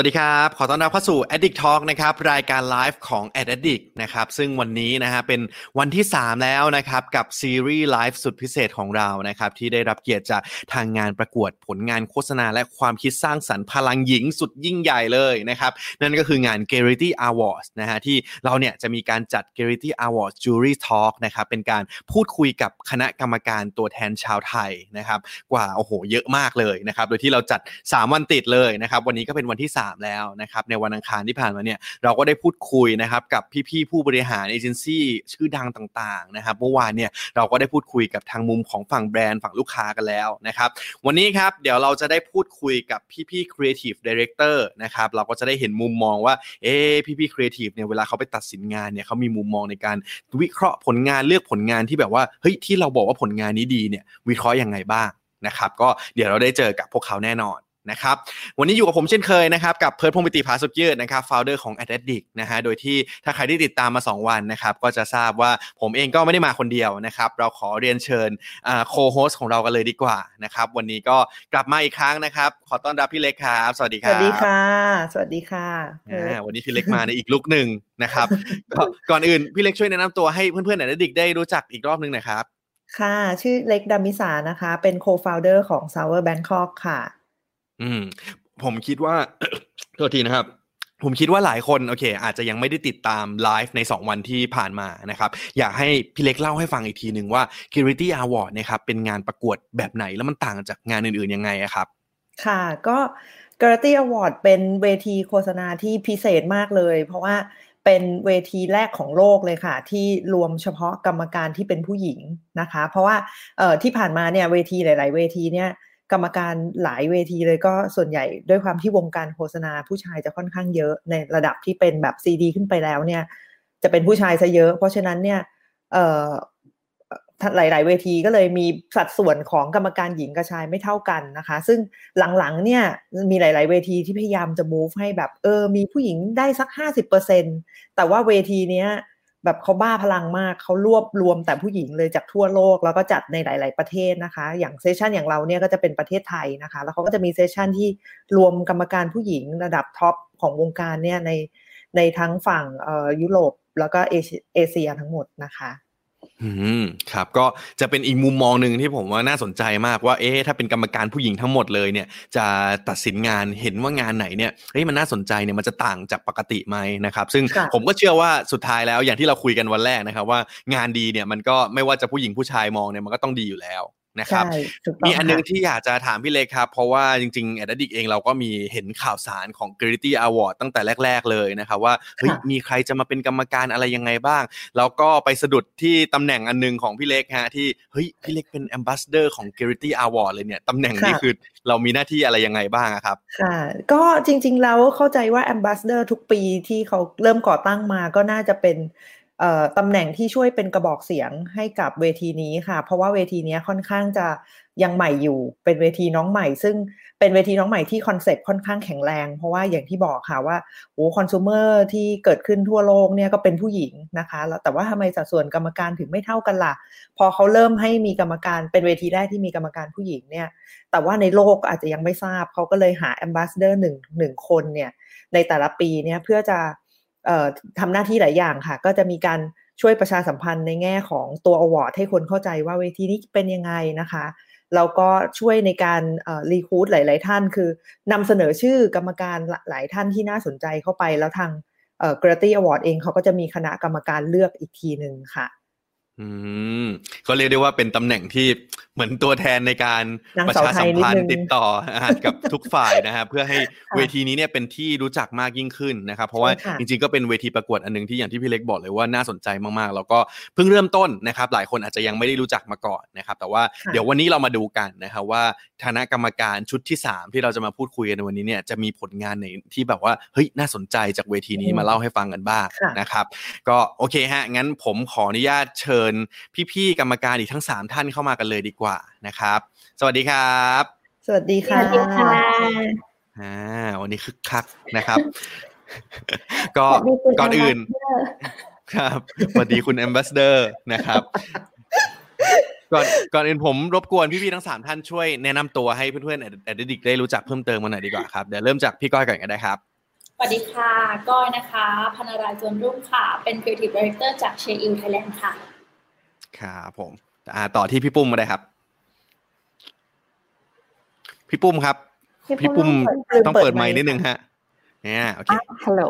สวัสดีครับ ขอต้อนรับเข้าสู่ Addict Talk นะครับ รายการไลฟ์ของ Addict นะครับ ซึ่งวันนี้นะฮะเป็นวันที่ 3 แล้วนะครับ กับซีรีส์ไลฟ์สุดพิเศษของเรานะครับ ที่ได้รับเกียรติจากทางงานประกวดผลงานโฆษณา และความคิดสร้างสรรค์พลังหญิงสุดยิ่งใหญ่เลยนะครับ นั่นก็คืองาน g a r i t y Awards นะฮะที่เราเนี่ยจะมีการจัด g a r i t y Awards Jury Talk นะครับ เป็นการพูดคุยกับคณะกรรมการตัวแทนชาวไทยนะครับ กว่าโอ้โหเยอะมากเลยนะครับ โดยที่เราจัด 3 วันติดเลยนะครับ วันนี้ก็เป็นวันที่ 3แล้วนะครับในวันอังคารที่ผ่านมาเนี่ยเราก็ได้พูดคุยนะครับกับพี่ๆผู้บริหารเอเจนซี่ชื่อดังต่างๆนะครับเมื่อวานเนี่ยเราก็ได้พูดคุยกับทางมุมของฝั่งแบรนด์ฝั่งลูกค้ากันแล้วนะครับวันนี้ครับเดี๋ยวเราจะได้พูดคุยกับพี่ๆ Creative Director นะครับเราก็จะได้เห็นมุมมองว่าเอ๊พี่ๆ Creative เนี่ยเวลาเขาไปตัดสินงานเนี่ยเขามีมุมมองในการวิเคราะห์ผลงานเลือกผลงานที่แบบว่าเฮ้ยที่เราบอกว่าผลงานนี้ดีเนี่ยวิเคราะห์ยังไงบ้างนะครับก็เดี๋ยวเราได้เจอกับพวกเขาแน่นอน นะครับวันนี้อยู่กับผมเช่นเคยนะครับกับเพิร์ดพงศ์ปิติภาสุกยืดนะครับฟาวเดอร์ของ a d d i c นะฮะโดยที่ถ้าใครที่ติดตามมา 2 วันนะครับก็จะทราบว่าผมเองก็ไม่ได้มาคนเดียวนะครับเราขอเรียนเชิญโคโฮสของเรากันเลยดีกว่านะครับวันนี้ก็กลับมาอีกครั้งนะครับขอต้อนรับพี่เล็กครับสวัสดีคสรับวัสดีค่ะ สวัสดีค่ะอ่าวันนี้พี่เล็กมาในอีกลุกหนึ่งนะครับก็ก่อนอื่นพี่เล็กช่วยแนะนำตัวให้เพื่อนๆใน a d d i c ได้รู้จักอีกรอบนึงหน่อยครับค่ะชื่อเล็กดามิสานะคะเป็น co-founder ของ Sour Bangkok ค่ะ อืมผมคิดว่าโทษทีนะครับผมคิดว่าหลายคนโอเค อาจจะยังไม่ได้ติดตามไลฟ์ใน 2 วันที่ผ่านมานะครับอยากให้พี่เล็กเล่าให้ฟังอีกทีหนึ่งว่า Clarity Award นะครับเป็นงานประกวดแบบไหนแล้วมันต่างจากงานอื่นๆยังไงครับ ค่ะก็ g r a t y Award เป็นเวทีโฆษณาที่พิเศษมากเลย เพราะว่าเป็นเวทีแรกของโลกเลยค่ะ ที่รวมเฉพาะกรรมการที่เป็นผู้หญิงนะคะ เพราะว่าที่ผ่านมาเนี่ยเวทีหลาย ๆ เวทีเนี่ย กรรมการหลายเวทีเลยก็ส่วนใหญ่ด้วยความที่วงการโฆษณาผู้ชายจะค่อนข้างเยอะในระดับที่เป็นแบบซีดีขึ้นไปแล้วเนี่ย จะเป็นผู้ชายซะเยอะ เพราะฉะนั้นเนี่ยเหลาย ๆ เวทีก็เลยมีสัดส่วนของกรรมการหญิงกับชายไม่เท่ากันนะคะ ซึ่งหลัง ๆ เนี่ยมีหลาย ๆ เวทีที่พยายามจะ move ให้แบบเออมีผู้หญิงได้สักห้าสิบเปอร์เซ็นแต่ว่าเวทีเนี้ย แบบเขาบ้าพลังมากเขารวบรวมแต่ผู้หญิงเลยจากทั่วโลก แล้วก็จัดในหลาย ๆ ประเทศนะคะ อย่าง session อย่างเราเนี่ยก็จะเป็นประเทศไทยนะคะ แล้วเขาก็จะมี session ที่รวมกรรมการผู้หญิงระดับ top ของวงการเนี่ยในในทั้งฝั่งยุโรปแล้วก็เอเชียทั้งหมดนะคะ อืมครับก็จะเป็นอีกมุมมองหนึ่งที่ผมว่าน่าสนใจมากว่าเอ๊ะถ้าเป็นกรรมการผู้หญิงทั้งหมดเลยเนี่ย จะตัดสินงานเห็นว่างานไหนเนี่ยเฮ้ยมันน่าสนใจเนี่ยมันจะต่างจากปกติไหมนะครับ ซึ่งค่ะผมก็เชื่อว่าสุดท้ายแล้วอย่างที่เราคุยกันวันแรกนะครับ ว่างานดีเนี่ยมันก็ไม่ว่าจะผู้หญิงผู้ชายมองเนี่ยมันก็ต้องดีอยู่แล้ว นะครับใช่ถูกต้องมีอันนึงค่ะที่อยากจะถามพี่เล็กครับ เพราะว่าจริงๆแอดดิกเองเราก็มีเห็นข่าวสารของ g r a t y Award ตั้งแต่แรก ๆ เลยนะครับว่าเฮ้ยค่ะมีใครจะมาเป็นกรรมการอะไรยังไงบ้าง แล้วก็ไปสะดุดที่ตำแหน่งอันนึงของพี่เล็กฮะที่เฮ้ยพี่เล็กเป็น Ambassador ของ g r a t y Award เลยเนี่ยตำแหน่งนี้ค่ะคือเรามีหน้าที่อะไรยังไงบ้างอะครับค่ะก็จริงๆแล้วเข้าใจว่า Ambassador ทุกปีที่เขาเริ่มก่อตั้งมาก็น่าจะเป็นเอ่อ ตำแหน่งที่ช่วยเป็นกระบอกเสียงให้กับเวทีนี้ค่ะ เพราะว่าเวทีนี้ค่อนข้างจะยังใหม่อยู่เป็นเวทีน้องใหม่ ซึ่งเป็นเวทีน้องใหม่ที่ concept ค่อนข้างแข็งแรง เพราะว่าอย่างที่บอกค่ะว่าโอ้คอน sumer ที่เกิดขึ้นทั่วโลกเนี่ยก็เป็นผู้หญิงนะคะแล้วแต่ว่าทำไมสัดส่วนกรรมการถึงไม่เท่ากันล่ะ พอเขาเริ่มให้มีกรรมการเป็นเวทีแรกที่มีกรรมการผู้หญิงเนี่ย แต่ว่าในโลกอาจจะยังไม่ทราบเขาก็เลยหา ambassador หนึ่งหนึ่งคนเนี่ยในแต่ละปีเนี่ยเพื่อจะ ทำหน้าที่หลายอย่างค่ะ ก็จะมีการช่วยประชาสัมพันธ์ในแง่ของตัวอวอร์ดให้คนเข้าใจว่าเวทีนี้เป็นยังไงนะคะแล้วก็ช่วยในการรีคูดหลาย ๆ ท่านคือนำเสนอชื่อกรรมการหลายท่านที่น่าสนใจเข้าไปแล้วทางเกรตี้อวอร์ดเองเขาก็จะมีคณะกรรมการเลือกอีกทีหนึ่งค่ะ อืมก็เรียกได้ว่าเป็นตำแหน่งที่เหมือนตัวแทนในการนางประสาวชาไทสัยมนิดพันนึธ์งติดต่ออ่ากับทุกฝ่ายนะฮะเพื่อให้เวทีนี้เนี่ยเป็นที่รู้จักมากยิ่งขึ้นนะครับ เพราะว่าใช่ค่ะจริงๆก็เป็นเวทีประกวดอันหนึงที่อย่างที่พี่เล็กบอกเลยว่าน่าสนใจมากๆ แล้วก็เพิ่งเริ่มต้นนะครับ หลายคนอาจจะยังไม่ได้รู้จักมาก่อนนะครับ แต่ว่าค่ะเดี๋ยววันนี้เรามาดูกันนะครับว่าคณะกรรมการชุดที่ 3 ที่เราจะมาพูดคุยกันในวันนี้เนี่ยจะมีผลงานไหนที่แบบว่าเฮ้ยน่าสนใจจากเวทีนี้มาเล่าให้ฟังกันบ้างค่ะนะครับ ก็โอเคฮะงั้นผมขออนุญาตเชิญพี่ๆกรรมการอีกทั้ง 3 ท่านเข้ามากันเลยดีกว่านะครับ สวัสดีครับ สวัสดีค่ะสวัสดีค่ะอ่าวันนี้คึกคักนะครับ ก็สวัสดีคุณก่อนอื่น Ambassador ครับสวัสดีคุณ Ambassador นะครับก่อนก่อนอื่นผมรบกวนพี่ๆทั้งสามท่านช่วยแนะนำตัวให้เพื่อนๆแอดดิกได้รู้จักเพิ่มเติมมาหน่อยดีกว่าครับเดี๋ยวเริ่มจากพี่ก้อยก่อนก็ได้ครับสวัสดีค่ะ ก้อยนะคะ พนารายจวนรุ่งค่ะ เป็น Creative Director จาก s h a r e i l Thailand ค่ะ ครับผมอ่าต่อที่พี่ปุ้มมาได้ครับ พี่ปุ้มครับ พี่ปุ้มลืมต้องเปิเปิดดไมค์ไมค์นิดนึงฮะเนี่ยโอเคอะฮัลโหล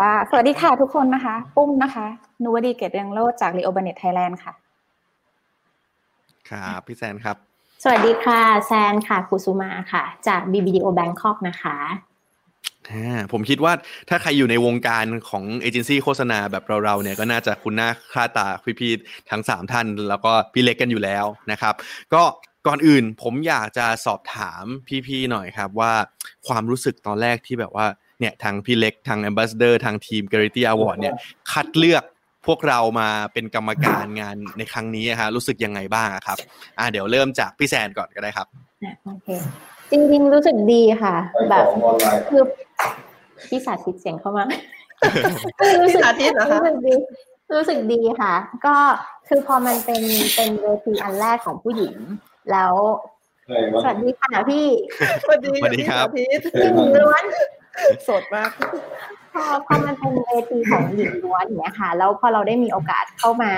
ว่าสวัสดีค่ะทุกคนนะคะ ปุ้มนะคะ นุวดีเกตเรืองโลดจากรีโอเบเนตไทยแลนด์ค่ะ ครับพี่แซนครับ สวัสดีค่ะ แซนค่ะคุสุมาค่ะ จาก BBDO Bangkok นะคะอ่า ผมคิดว่าถ้าใครอยู่ในวงการของเอเจนซี่โฆษณาแบบเราๆเนี่ยก็น่าจะคุ้นหน้าค่าตาพี่ๆทั้ง 3 ท่าน แล้วก็พี่เล็กกันอยู่แล้วนะครับ ก็ก่อนอื่นผมอยากจะสอบถามพี่ๆหน่อยครับว่าความรู้สึกตอนแรกที่แบบว่าเนี่ยทางพี่เล็กทาง Ambassador ทางทีม g a r i t y Award เนี่ยคัดเลือกพวกเรามาเป็นกรรมการงานในครั้งนี้อะฮะรู้สึกยังไงบ้างครับ อ่าเดี๋ยวเริ่มจากพี่แซนก่อนก็ได้ครับโอเคจริงๆรู้สึกดีค่ะ แบบคือ พี่สาธิตเสียงเข้ามาพี่สาธิตเหรอคะรู้สึกดีรู้สึกดีค่ะ ก็คือพอมันเป็นเป็นเวทีอันแรกของผู้หญิง แล้วสวัสดีค่ะพี่สวัสดีสวัสดีครับพี่สาธิตพี่หญิงล้วนสดมากพอพอมันเป็นเวทีของหญิงล้วนอย่างเงี้ยค่ะ แล้วพอเราได้มีโอกาสเข้ามา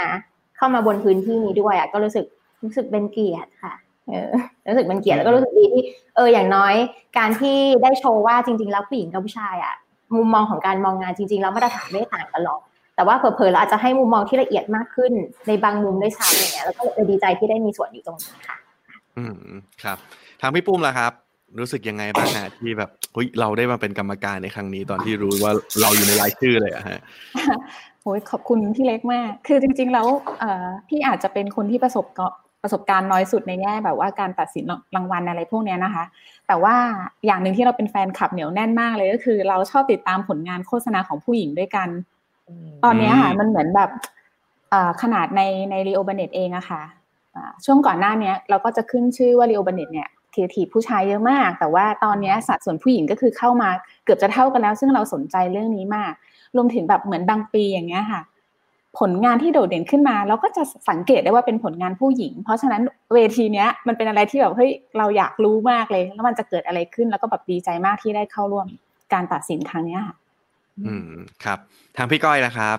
เข้ามาบนพื้นที่นี้ด้วยอะก็รู้สึกรู้สึกเป็นเกียรติค่ะเออ รู้สึกเป็นเกียรติแล้วก็รู้สึกดีที่เอออย่างน้อย การที่ได้โชว์ว่าจริง ๆ แล้วผู้หญิงกับผู้ชายอะมุมมองของการมองงานจริง ๆ แล้วมาตรฐานไม่ได้ต่างกันหรอกแต่ว่าเผลอๆเราอาจจะให้มุมมองที่ละเอียดมากขึ้นในบางมุมด้วยซ้ำอย่างเงี้ยแล้วก็เลยดีใจที่ได้มีส่วนอยู่ตรงนี้ค่ะ อืมครับ ทางพี่ปุ้มล่ะครับ รู้สึกยังไงบ้างฮะที่แบบเฮ้ยเราได้มาเป็นกรรมการในครั้งนี้ตอนที่รู้ว่าเราอยู่ในรายชื่อเลยอะฮะโอ้ยขอบคุณพี่เล็กมาก คือจริง ๆ แล้วเอ่อพี่อาจจะเป็นคนที่ประสบก็ ประสบการณ์น้อยสุดในแง่แบบว่าการตัดสินรางวัลอะไรพวกเนี้ยนะคะ แต่ว่าอย่างหนึ่งที่เราเป็นแฟนคลับเหนียวแน่นมากเลยก็คือ เราชอบติดตามผลงานโฆษณาของผู้หญิงด้วยกัน ตอนเนี้ยค่ะอืมมันเหมือนแบบเอ่อขนาดในในรีโอเบเนตเองอะค่ะอ่าช่วงก่อนหน้าเนี้ยเราก็จะขึ้นชื่อว่ารีโอเบเนตเนี่ยครีเอทีฟผู้ชายเยอะมาก แต่ว่าตอนเนี้ยสัดส่วนผู้หญิงก็คือเข้ามาเกือบจะเท่ากันแล้ว ซึ่งเราสนใจเรื่องนี้มาก รวมถึงแบบเหมือนบางปีอย่างเงี้ยค่ะ ผลงานที่โดดเด่นขึ้นมา เราก็จะสังเกตได้ว่าเป็นผลงานผู้หญิง เพราะฉะนั้นเวทีเนี้ยมันเป็นอะไรที่แบบเฮ้ยเราอยากรู้มากเลย แล้วมันจะเกิดอะไรขึ้นแล้วก็แบบดีใจมากที่ได้เข้าร่วมการตัดสินครั้งเนี้ยค่ะอืมครับ ทางพี่ก้อยนะครับ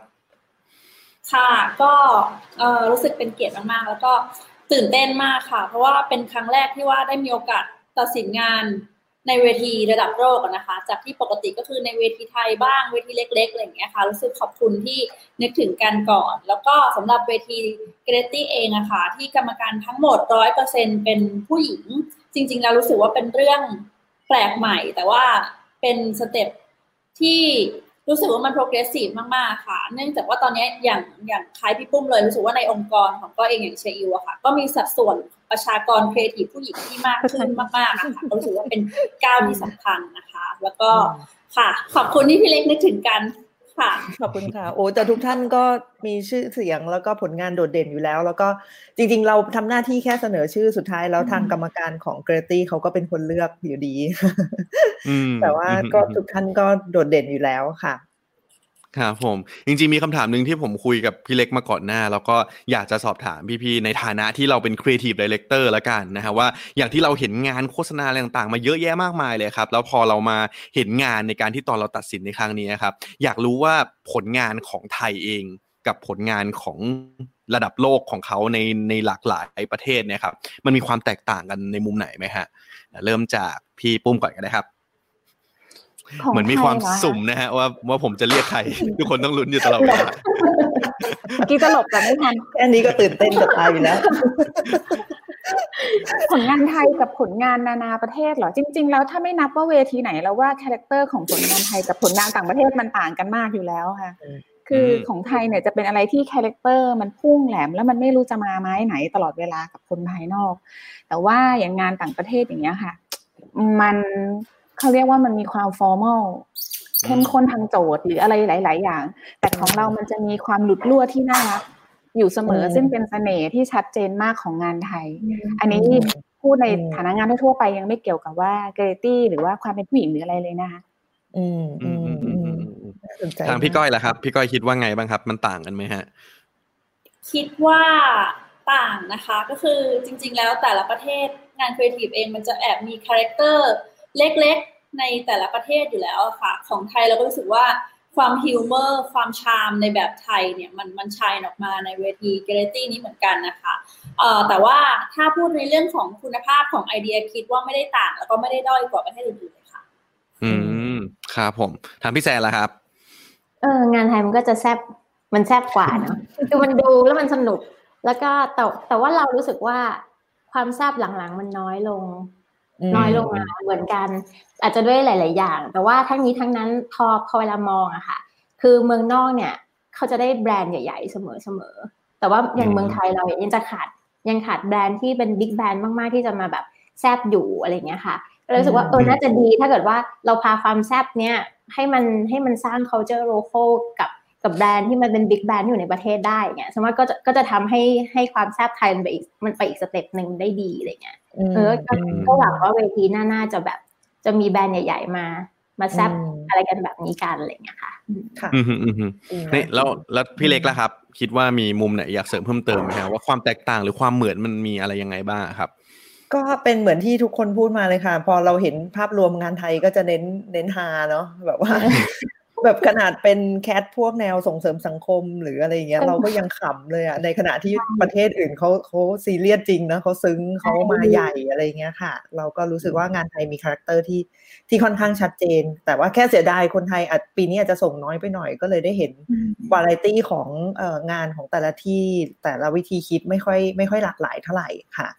ค่ะ ก็เอ่อรู้สึกเป็นเกียรติมากๆ แล้วก็ตื่นเต้นมากค่ะ เพราะว่าเป็นครั้งแรกที่ว่าได้มีโอกาสตัดสินงาน ในเวทีระดับโลกนะคะ จากที่ปกติก็คือในเวทีไทยบ้างเวทีเล็กๆอะไรอย่างเงี้ยค่ะรู้สึกขอบคุณที่นึกถึงกันก่อน แล้วก็สำหรับเวที Gerety เองอะค่ะที่กรรมการทั้งหมดร้อยเปอร์เซ็นเป็นผู้หญิง จริง ๆ แล้วรู้สึกว่าเป็นเรื่องแปลกใหม่ แต่ว่าเป็น step ที่รู้สึกว่ามัน progressive มาก ๆ ค่ะ เนื่องจากว่าตอนนี้อย่างอย่างคล้ายพี่ปุ้มเลย รู้สึกว่าในองค์กรของก็เองอย่างเชียอิวอะค่ะ ก็มีสัดส่วน ประชากรครีเอทีฟผู้หญิงที่มากขึ้นมากๆอะค่ะก็รู้สึกว่าเป็นก้าวที่สำคัญนะคะ แล้วก็ค่ะ ขอบคุณที่พี่เล็กนึกถึงกันค่ะขอบคุณค่ะ โอ้แต่ทุกท่านก็มีชื่อเสียงแล้วก็ผลงานโดดเด่นอยู่แล้ว แล้วก็จริง ๆ เราทำหน้าที่แค่เสนอชื่อสุดท้ายแล้วทางกรรมการของเกรตี้เขาก็เป็นคนเลือกอยู่ดีอืมแต่ว่าก็ทุกท่านก็โดดเด่นอยู่แล้วค่ะ ครับผม จริงๆมีคำถามหนึ่งที่ผมคุยกับพี่เล็กมาก่อนหน้า แล้วก็อยากจะสอบถามพี่ๆในฐานะที่เราเป็น Creative Director ละกันนะฮะว่าอย่างที่เราเห็นงานโฆษณาอะไรต่างๆ มาเยอะแยะมากมายเลยครับ แล้วพอเรามาเห็นงานในการที่ตอนเราตัดสินในครั้งนี้ครับ อยากรู้ว่าผลงานของไทยเองกับผลงานของระดับโลกของเขาในในหลากหลายประเทศเนี่ยครับมันมีความแตกต่างกันในมุมไหนไหมฮะเริ่มจากพี่ปุ้มก่อนกันนะครับ เหมือนมีความไทยเหรอคะสุ่มนะฮะว่าว่าผมจะเรียกใคร ทุกคนต้องลุ้นอยู่ตลอดเวลาเมื่อกี้จะหลบแต่ไม่ทันแค่นี้ก็ตื่นเต้นจะตายอยู่แล้วผลงานไทยกับผลงานนานาประเทศเหรอจริง ๆ แล้วถ้าไม่นับว่าเวทีไหนแล้วว่า character ของผลงานไทยกับผลงานต่างประเทศมันต่างกันมากอยู่แล้วค่ะอืมคือของไทยเนี่ยจะเป็นอะไรที่ character มันพุ่งแหลมแล้วมันไม่รู้จะมาไม้ไหนตลอดเวลากับคนภายนอก แต่ว่าอย่างงานต่างประเทศอย่างเงี้ยค่ะ มัน เขาเรียกว่ามันมีความฟอร์มอลเข้มข้นทางโจทย์หรืออะไรหลาย ๆ อย่าง แต่ของเรามันจะมีความหลุดลั่วที่น่ารักอยู่เสมออืมซึ่งเป็นเสน่ห์ที่ชัดเจนมากของงานไทย อันนี้อืมพูดในอืมฐานะงานทั่วๆไปยังไม่เกี่ยวกับว่าเกรตี้หรือว่าความเป็นผู้หญิงหรืออะไรเลยนะคะอืมอือืมมอืมอือืมมอืมน่าสนใจทางพี่มก้อยล่ะครับ พี่ก้อยคิดว่าไงบ้างครับ มันต่างกันไหมฮะ คิดว่าต่างนะคะ ก็คือจริง ๆ แล้วแต่ละประเทศงานครีเอทีฟเองมันจะแอบมี character เล็กๆ ในแต่ละประเทศอยู่แล้วอะค่ะ ของไทยเราก็รู้สึกว่าความ humor ความ charm ในแบบไทยเนี่ยมันมัน shine ออกมาในเวที Gerety นี้เหมือนกันนะคะเอ่อแต่ว่าถ้าพูดในเรื่องของคุณภาพของไอเดียคิดว่าไม่ได้ต่าง แล้วก็ไม่ได้ด้อยกว่าประเทศอื่นๆเลยค่ะ อืมครับผมทางพี่แซนล่ะครับ เอองานไทยมันก็จะแซบมันแซบกว่าเนอะคือมันดูแล้วมันสนุก แล้วก็แต่แต่ว่าเรารู้สึกว่าความแซบหลังๆมันน้อยลงอืม น้อยลงมาเหมือนกัน อาจจะด้วยหลาย ๆ อย่าง แต่ว่าทั้งนี้ทั้งนั้นพอพอเวลามองอะค่ะ คือเมืองนอกเนี่ยเขาจะได้แบรนด์ใหญ่ ๆ เสมอเสมอแต่ว่าอย่างเมืองไทยเรายังจะขาดยังขาดแบรนด์ที่เป็นบิ๊กแบรนด์มาก ๆ ที่จะมาแบบแซบอยู่อะไรเงี้ยค่ะก็เลยรู้สึกว่าเออน่าจะดีถ้าเกิดว่าเราพาความแซบเนี่ยให้มันให้มันสร้าง culture local กับ กับแบรนด์ที่มันเป็น big brand ที่อยู่ในประเทศได้อย่างเงี้ยสมมติก็จะก็จะทำให้ให้ความแซบไทยมันไปอีกมันไปอีก step หนึ่งได้ดีอะไรเงี้ยเออก็ก็หวังว่าเวทีหน้าน่าจะแบบจะมีแบรนด์ใหญ่ ๆ มา มาแซบอืมอะไรกันแบบนี้กันอะไรอย่างเงี้ยค่ะอืมค่ะอืมอืมอืมอืมจริงนะนี่แล้วแล้วพี่เล็กล่ะครับ คิดว่ามีมุมไหนอยากเสริมเพิ่มเติมไหมฮะว่าความแตกต่างหรือความเหมือนมันมีอะไรยังไงบ้างครับก็เป็นเหมือนที่ทุกคนพูดมาเลยค่ะ พอเราเห็นภาพรวมงานไทยก็จะเน้นเน้นฮาเนาะแบบว่า แบบขนาดเป็น cat พวกแนวส่งเสริมสังคมหรืออะไรอย่างเงี้ยเออเราก็ยังขำเลยอะในขณะที่ประเทศอื่นเขาเขาซีเรียสจริงนะเขาซึ้งเขามาใหญ่อะไรอย่างเงี้ยค่ะ เราก็รู้สึกว่างานไทยมี character ที่ที่ค่อนข้างชัดเจน แต่ว่าแค่เสียดายคนไทยอาจปีนี้อาจจะส่งน้อยไปหน่อยก็เลยได้เห็นวาไรตี้ของเอ่องานของแต่ละที่แต่ละวิธีคิดไม่ค่อยไม่ค่อยหลากหลายเท่าไหร่ค่ะ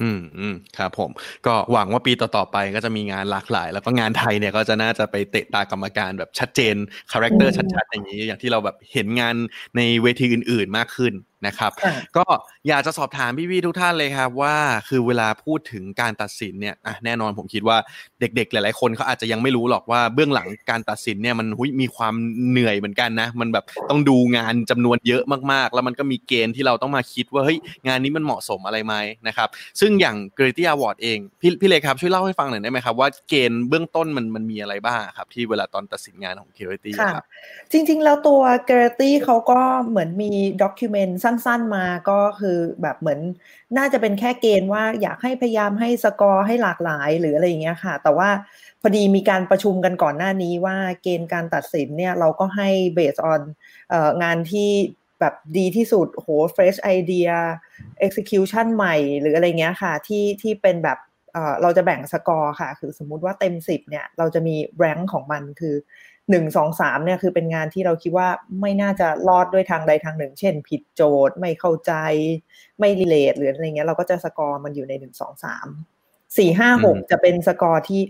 อืมอืมครับผม ก็หวังว่าปีต่อๆไปก็จะมีงานหลากหลาย แล้วก็งานไทยเนี่ยก็จะน่าจะไปเตะตากรรมการแบบชัดเจน character อืมชัดๆอย่างนี้อย่างที่เราแบบเห็นงานในเวทีอื่น ๆมากขึ้น นะครับค่ะก็อยากจะสอบถามพี่ๆทุกท่านเลยครับว่าคือเวลาพูดถึงการตัดสินเนี่ยอะแน่นอนผมคิดว่าเด็กๆ หลายๆ คนเขาอาจจะยังไม่รู้หรอกว่าเบื้องหลังการตัดสินเนี่ยมันหุยมีความเหนื่อยเหมือนกันนะ มันแบบต้องดูงานจำนวนเยอะมากๆ แล้วมันก็มีเกณฑ์ที่เราต้องมาคิดว่าเฮ้ยงานนี้มันเหมาะสมอะไรไหมนะครับซึ่งอย่าง g r a t y Award เองพี่พี่เล็กครับช่วยเล่าให้ฟังหน่อยได้ไหมครับว่าเกณฑ์เบื้องต้นมันมันมีอะไรบ้างครับที่เวลาตอนตัดสินงานของ g r a t y ค่ะครับจริงๆแล้วตัวเกรตี้เขาก็เหมือนมีด็อกิเมนต์สั้นๆมาก็คือแบบเหมือนน่าจะเป็นแค่เกณฑ์ว่าอยากให้พยายามให้สกอร์ให้หลากหลายหรืออะไรอย่างเงี้ยค่ะ แต่ว่าพอดีมีการประชุมกันก่อนหน้านี้ว่าเกณฑ์การตัดสินเนี่ยเราก็ให้ based on งานที่แบบดีที่สุดโห fresh idea execution ใหม่ หรืออะไรเงี้ยค่ะ ที่ที่เป็นแบบเเราจะแบ่งสกอร์ค่ะ คือสมมุติว่าเต็มสิบเนี่ยเราจะมี range ของมันคือ หนึ่งสองสามเนี่ยคือเป็นงานที่เราคิดว่าไม่น่าจะรอดด้วยทางใดทางหนึ่ง เช่น ผิดโจทย์ไม่เข้าใจไม่ relate หรืออะไรเงี้ยเราก็จะสกอร์มันอยู่ในหนึ่งสองสามสี่ห้าหกอืมจะเป็นสกอร์ที่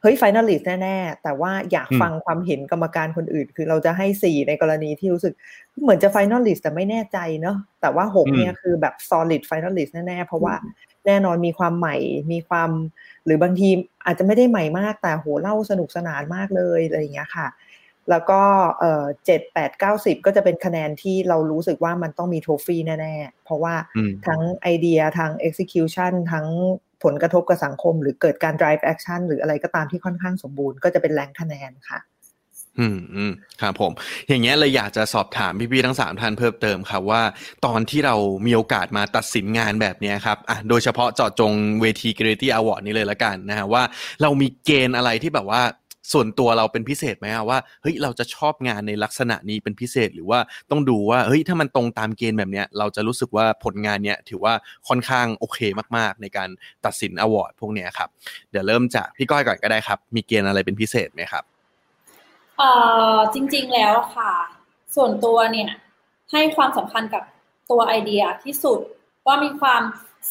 เฮ้ย finalist แน่ๆ แต่ว่าอยากอืมฟังความเห็นกรรมการคนอื่น คือเราจะให้สี่ในกรณีที่รู้สึก เหมือนจะ finalist แต่ไม่แน่ใจเนาะแต่ว่าหกเนี่ยคือแบบ solid finalist แน่ๆ เพราะว่า แน่นอนมีความใหม่ มีความ หรือบางทีอาจจะไม่ได้ใหม่มากแต่โหเล่าสนุกสนานมากเลยอะไรอย่างเงี้ยค่ะ แล้วก็เอ่อเจ็ดแปดเก้าสิบก็จะเป็นคะแนนที่เรารู้สึกว่ามันต้องมีโทฟี่แน่ๆ เพราะว่าอืมทั้งไอเดียทั้ง execution ทั้งผลกระทบกับสังคม หรือเกิดการ drive action หรืออะไรก็ตามที่ค่อนข้างสมบูรณ์ก็จะเป็นแรงคะแนนค่ะ อืมอืมครับผม อย่างเงี้ยเลยอยากจะสอบถามพี่ๆทั้งสามท่านเพิ่มเติมครับว่า ตอนที่เรามีโอกาสมาตัดสินงานแบบเนี้ยครับอะโดยเฉพาะเจาะจงเวที g r a t y Award นี้เลยละกันนะฮะว่าเรามีเกณฑ์อะไรที่แบบว่าส่วนตัวเราเป็นพิเศษไหมว่าเฮ้ยเราจะชอบงานในลักษณะนี้เป็นพิเศษหรือว่าต้องดูว่าเฮ้ยถ้ามันตรงตามเกณฑ์แบบเนี้ยเราจะรู้สึกว่าผลงานเนี้ยถือว่าค่อนข้างโอเคมากๆ ในการตัดสินอวอร์ดพวกเนี้ยครับเดี๋ยวเริ่มจากพี่ก้อยก่อนก็ได้ครับ มีเกณฑ์อะไรเป็นพิเศษไหมครับ เอ่อจริง ๆแล้วค่ะ ส่วนตัวเนี่ย ให้ความสำคัญกับตัวไอเดียที่สุดว่ามีความ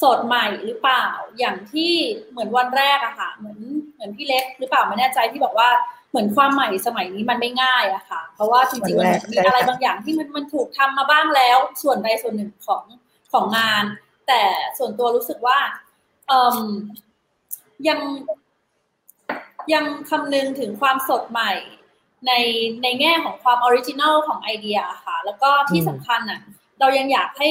สดใหม่หรือเปล่า อย่างที่เหมือนวันแรกอะค่ะ เหมือนเหมือนพี่เล็กหรือเปล่าไม่แน่ใจที่บอกว่าเหมือนความใหม่สมัยนี้มันไม่ง่ายอะค่ะ เพราะว่าจริงๆมันมีอะไรบางอย่างที่มันมันถูกทำมาบ้างแล้ว ส่วนใดส่วนหนึ่งของของงาน แต่ส่วนตัวรู้สึกว่าเอ่มยังยังคำนึงถึงความสดใหม่ ในในแง่ของความ original ของไอเดียค่ะ แล้วก็ที่อืมสำคัญอะ เรายังอยากให้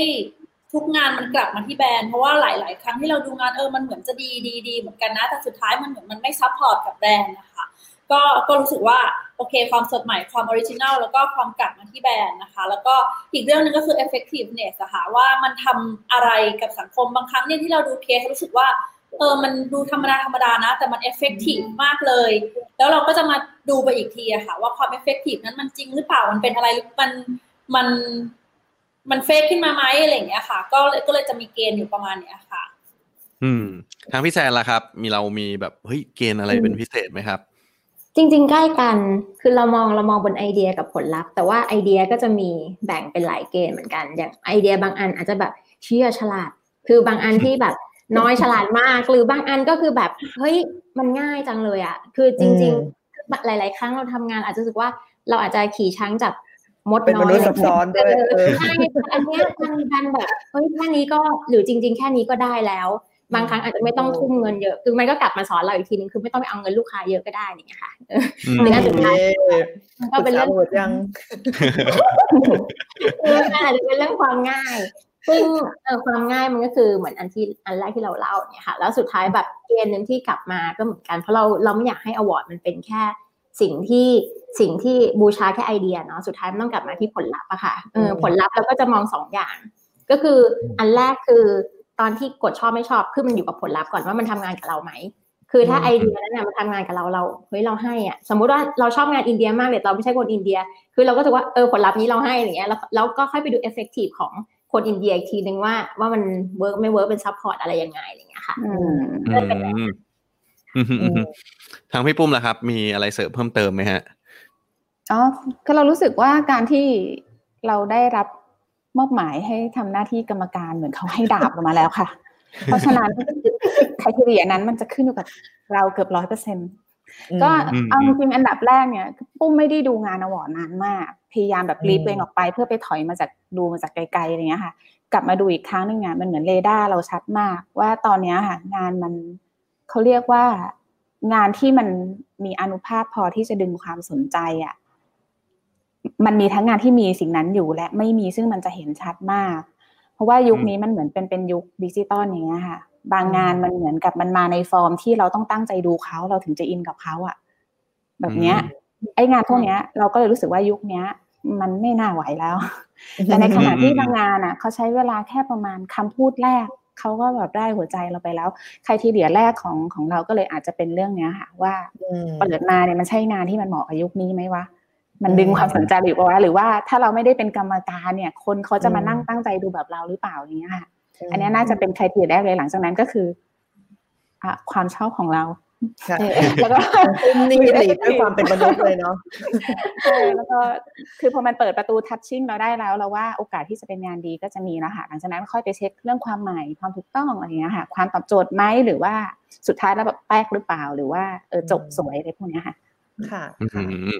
ทุกงานมันกลับมาที่แบรนด์เพราะว่าหลาย ๆ ครั้งที่เราดูงานเออมันเหมือนจะดีดีดีเหมือนกันนะ แต่สุดท้ายมันเหมือนมันไม่ support กับแบรนด์นะคะก็ก็รู้สึกว่าโอเค ความสดใหม่ความออริจินัลแล้วก็ความกลับมาที่แบรนด์นะคะ แล้วก็อีกเรื่องหนึ่งก็คือ effectiveness อะค่ะว่ามันทำอะไรกับสังคมบางครั้งเนี่ยที่เราดูเคสรู้สึกว่า เออมันดูธรรมดาธรรมดานะ แต่มัน effective มากเลย แล้วเราก็จะมาดูไปอีกทีอะค่ะ ว่าความ effective นั้นมันจริงหรือเปล่ามันเป็นอะไรมันมันมันเฟกขึ้นมาไหมอะไรอย่างเงี้ยค่ะ ก็เลยก็เลยจะมีเกณฑ์อยู่ประมาณเนี้ยค่ะ อืม ทางพี่แซนล่ะครับ มีเรามีแบบเฮ้ยเกณฑ์อะไรเป็นพิเศษไหมครับ จริง ๆ ใกล้กัน คือเรามองเรามองบนไอเดียกับผลลัพธ์ แต่ว่าไอเดียก็จะมีแบ่งเป็นหลายเกณฑ์เหมือนกัน อย่างไอเดียบางอันอาจจะแบบเชื่อฉลาด คือบางอันที่แบบ น้อยฉลาดมากหรือบางอันก็คือแบบเฮ้ยมันง่ายจังเลยอะ คือจริง ๆ หลาย ๆ ครั้งเราทำงาน อาจจะรู้สึกว่าเราอาจจะขี่ช้างจับมดเป็นน้มอยนุษย์ซับซ้อนด้วยเออใช่แต่อันเนี้ยมันมันแบบเฮ้ยแค่นี้ก็หรือจริง ๆ แค่นี้ก็ได้แล้ว บางครั้งอาจจะไม่ต้องทุ่มเงินเยอะ คือมันก็กลับมาสอนเราอีกทีนึงคือไม่ต้องไปเอาเงินลูกค้าเยอะก็ได้อย่างเงี้ยค่ะเอออืมหรืออันสุดท้ายมันก็ก็เป็เป็นนเรื่เรื่อองงยังคือมันอาจจะเป็นเรื่องความง่าย ซึ่งเออความง่ายมันก็คือเหมือนอันที่อันแรกที่เราเล่าเนี่ยค่ะ แล้วสุดท้ายแบบเกณฑ์หนึ่งที่กลับมาก็เหมือนกัน เพราะเราเราไม่อยากให้อวอร์ดมันเป็นแค่สิ่งที่สิ่งที่บูชาแค่ไอเดียเนาะสุดท้ายมันต้องกลับมาที่ผลลัพธ์อะค่ะเออผลลัพธ์เราก็จะมองสองอย่าง ก็คืออันแรกคือตอนที่กดชอบไม่ชอบคือมันอยู่กับผลลัพธ์ก่อนว่ามันทำงานกับเราไหมคือถ้าไอเดียนั้นน่ะมันทำงานกับเราเราเฮ้ยเราให้อะสมมุติว่าเราชอบงานอินเดียมากเลยเราไม่ใช่คนอินเดีย คือเราก็จะว่าเออผลลัพธ์นี้เราให้อะไรเงี้ยแล้วแล้วก็ค่อยไปดู effective ของ คนอินเดียอีกทีนึงว่าว่ามัน work ไม่ work เป็น support อะไรยังไงอะไรเงี้ยค่ะอืมอืมอืมอืมอืมทางพี่ปุ้มล่ะครับ มีอะไรเสริมเพิ่มเติมไหมฮะอ๋อคือเรารู้สึกว่าการที่เราได้รับมอบหมายให้ทำหน้าที่กรรมการเหมือนเขาให้ดาบเรามาแล้วค่ะ เพราะฉะนั้น criteria นั้นมันจะขึ้นอยู่กับเราเกือบร้อยเปอร์เซ็นก็อืมเอาจริงๆอันดับแรกเนี่ยปุ้มไม่ได้ดูงาน award นานมาก พยายามแบบรีบตัวเองออกไปเพื่อไปถอยมาจากดูมาจากไกลๆอะไรเงี้ยค่ะ กลับมาดูอีกครั้งหนึ่งอะมันเหมือนเรดาร์เราชัดมาก ว่าตอนเนี้ยค่ะงานมันเขาเรียกว่างานที่มันมีอนุภาพพอที่จะดึงความสนใจอะมันมีทั้งงานที่มีสิ่งนั้นอยู่และไม่มีซึ่งมันจะเห็นชัดมาก เพราะว่ายุคนี้มันเหมือนเป็นเป็นยุคดิจิตอลอย่างเงี้ยค่ะ บางงานมันเหมือนกับมันมาในฟอร์มที่เราต้องตั้งใจดูเขาเราถึงจะอินกับเขาอะแบบเนี้ย ไอ้งานพวกเนี้ย เราก็เลยรู้สึกว่ายุคเนี้ย มันไม่น่าไหวแล้ว แต่ในขณะที่บางงานอะเขาใช้เวลาแค่ประมาณคำพูดแรกเขาก็แบบได้หัวใจเราไปแล้ว ใครทีเดียแรกของของเราก็เลยอาจจะเป็นเรื่องเนี้ยค่ะ ว่าอืมเปิดมาเนี่ยมันใช่งานที่มันเหมาะกับยุคนี้ไหมวะมันดึงความสนใจหรือเปล่าวะหรือว่าถ้าเราไม่ได้เป็นกรรมการเนี่ย คนเขาจะมานั่งตั้งใจดูแบบเราหรือเปล่าอย่างเงี้ยค่ะอันเนี้ยน่าจะเป็นใครทีแรกเลยหลังจากนั้นก็คืออะความชอบของเราค่ะเออ แล้วก็ปุ้มนี่หลีดด้วยความเป็นมนุษย์เลยเนาะใช่แล้วก็คือพอมันเปิดประตูทัชชิ่งเราได้แล้วเราว่าโอกาสที่จะเป็นงานดีก็จะมีแล้วค่ะหลังจากนั้นค่อยไปเช็คเรื่องความใหม่ความถูกต้องอะไรอย่างเงี้ยค่ะ ความตอบโจทย์ไหมหรือว่าสุดท้ายแล้วแบบแป๊กหรือเปล่าหรือว่าเออจบสวยอะไรพวกเนี้ยค่ะ ค่ะอืค่ะม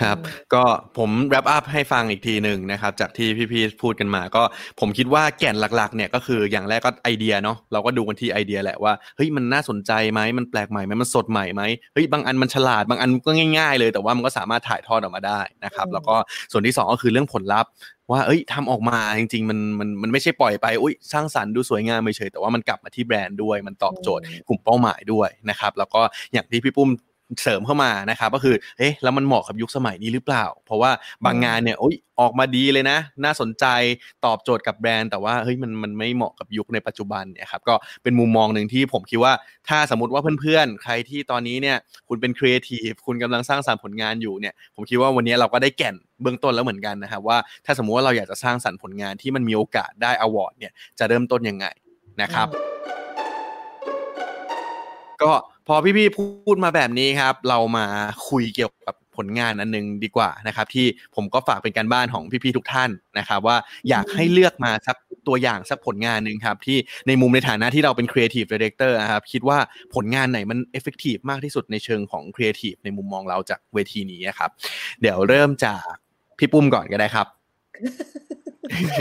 ครับ ก็ผม wrap up ให้ฟังอีกทีหนึ่งนะครับ จากที่พี่ๆพูดกันมา ก็ผมคิดว่าแก่นหลักๆ เนี่ยก็คืออย่างแรกก็ไอเดียเนาะเราก็ดูกันที่ไอเดียแหละว่าเฮ้ยมันน่าสนใจไหมมันแปลกใหม่ไหมมันสดใหม่ไหมเฮ้ยบางอันมันฉลาดบางอันก็ง่าย ๆ เลย แต่ว่ามันก็สามารถถ่ายทอดออกมาได้นะครับอืมแล้วก็ส่วนที่สองก็คือเรื่องผลลัพธ์ว่าเอ้ยทำออกมาจริงๆมันมันมันไม่ใช่ปล่อยไปอุ้ยสร้างสรรค์ดูสวยงามเฉยๆแต่ว่ามันกลับมาที่แบรนด์ด้วย มันตอบโจทย์กลุ่มเป้าหมายด้วยนะครับ แล้วก็อย่างที่พี่ปุ้ม เสริมเข้ามานะครับก็คือเอ๊ะแล้วมันเหมาะกับยุคสมัยนี้หรือเปล่า เพราะว่าบางงานเนี่ยอุ้ยออกมาดีเลยนะ น่าสนใจตอบโจทย์กับแบรนด์ แต่ว่าเฮ้ยมันมันไม่เหมาะกับยุคในปัจจุบันเนี่ยครับก็เป็นมุมมองหนึ่งที่ผมคิดว่า ถ้าสมมติว่าเพื่อนๆ ใครที่ตอนนี้เนี่ยคุณเป็นครีเอทีฟคุณกำลังสร้างสรรค์ผลงานอยู่เนี่ยผมคิดว่าวันนี้เราก็ได้แก่นเบื้องต้นแล้วเหมือนกันนะครับว่าถ้าสมมุติว่าเราอยากจะสร้างสรรค์ผลงานที่มันมีโอกาสได้ award เนี่ยจะเริ่มต้นยังไงนะครับ ก็ พอพี่ๆพูดมาแบบนี้ครับ เรามาคุยเกี่ยวกับผลงานอันหนึงดีกว่านะครับ ที่ผมก็ฝากเป็นการบ้านของพี่ๆทุกท่านนะครับ ว่าอยากให้เลือกมาสักตัวอย่างสักผลงานหนึ่งครับ ที่ในมุมในฐานะที่เราเป็น Creative Director นะครับ คิดว่าผลงานไหนมัน effective มากที่สุดในเชิงของ Creative ในมุมมองเราจากเวทีนี้ครับ เดี๋ยวเริ่มจากพี่ปุ้มก่อนก็ได้ครับ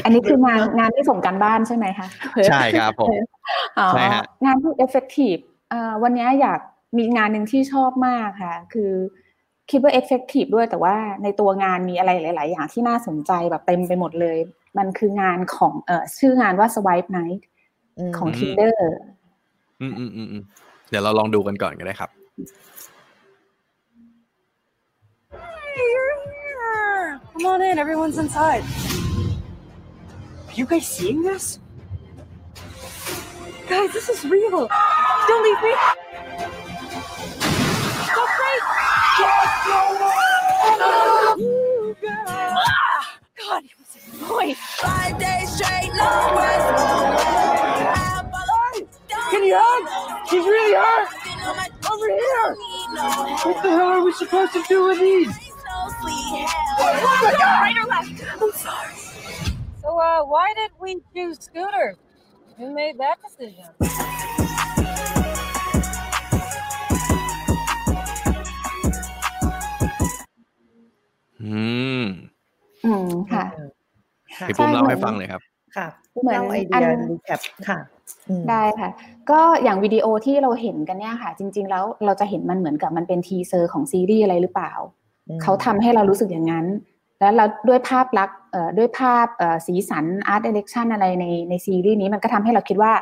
อันนี้คืองานงานที่ส่งการบ้านใช่ไหมคะใช่ครับผมอ๋อใช่ฮะงานที่ effective อ่า วันนี้อยากมีงานหนึ่งที่ชอบมากค่ะ คือคิดว่า effective ด้วยแต่ว่าในตัวงานมีอะไรหลาย ๆ อย่างที่น่าสนใจแบบเต็มไปหมดเลย มันคืองานของเอ่อชื่องานว่า Swipe Night มของ Tinder อืมอืมอืมอืมเดี๋ยวเราลองดูกันก่อนก็ได้ครับ Come on in, everyone's inside. Are you guys seeing this? Guys, this is real. Don't leave me. Go free. You guys. Ah! God, he was annoying. Five days straight, no. Can you help? She's really hurt. Over here. What the hell are we supposed to do with these? That decision? อืมอืมค่ะ ค่ะพี่ปุ้มใช่เล่าเหมืให้อนฟังเลยครับ ค่ะเหมือนเล่าไอเดีอัยนรีแคปค่ะอืม ได้ค่ะ ก็อย่างวิดีโอที่เราเห็นกันเนี่ยค่ะ จริง ๆ แล้วเราจะเห็นมันเหมือนกับมันเป็น teaser ของซีรีส์อะไรหรือเปล่าอืมเขาทำให้เรารู้สึกอย่างนั้น แล้วเราด้วยภาพลักษณ์เอ่อ ด้วยภาพเอ่อสีสัน art direction อะไรในในซีรีส์นี้มันก็ทำให้เราคิดว่า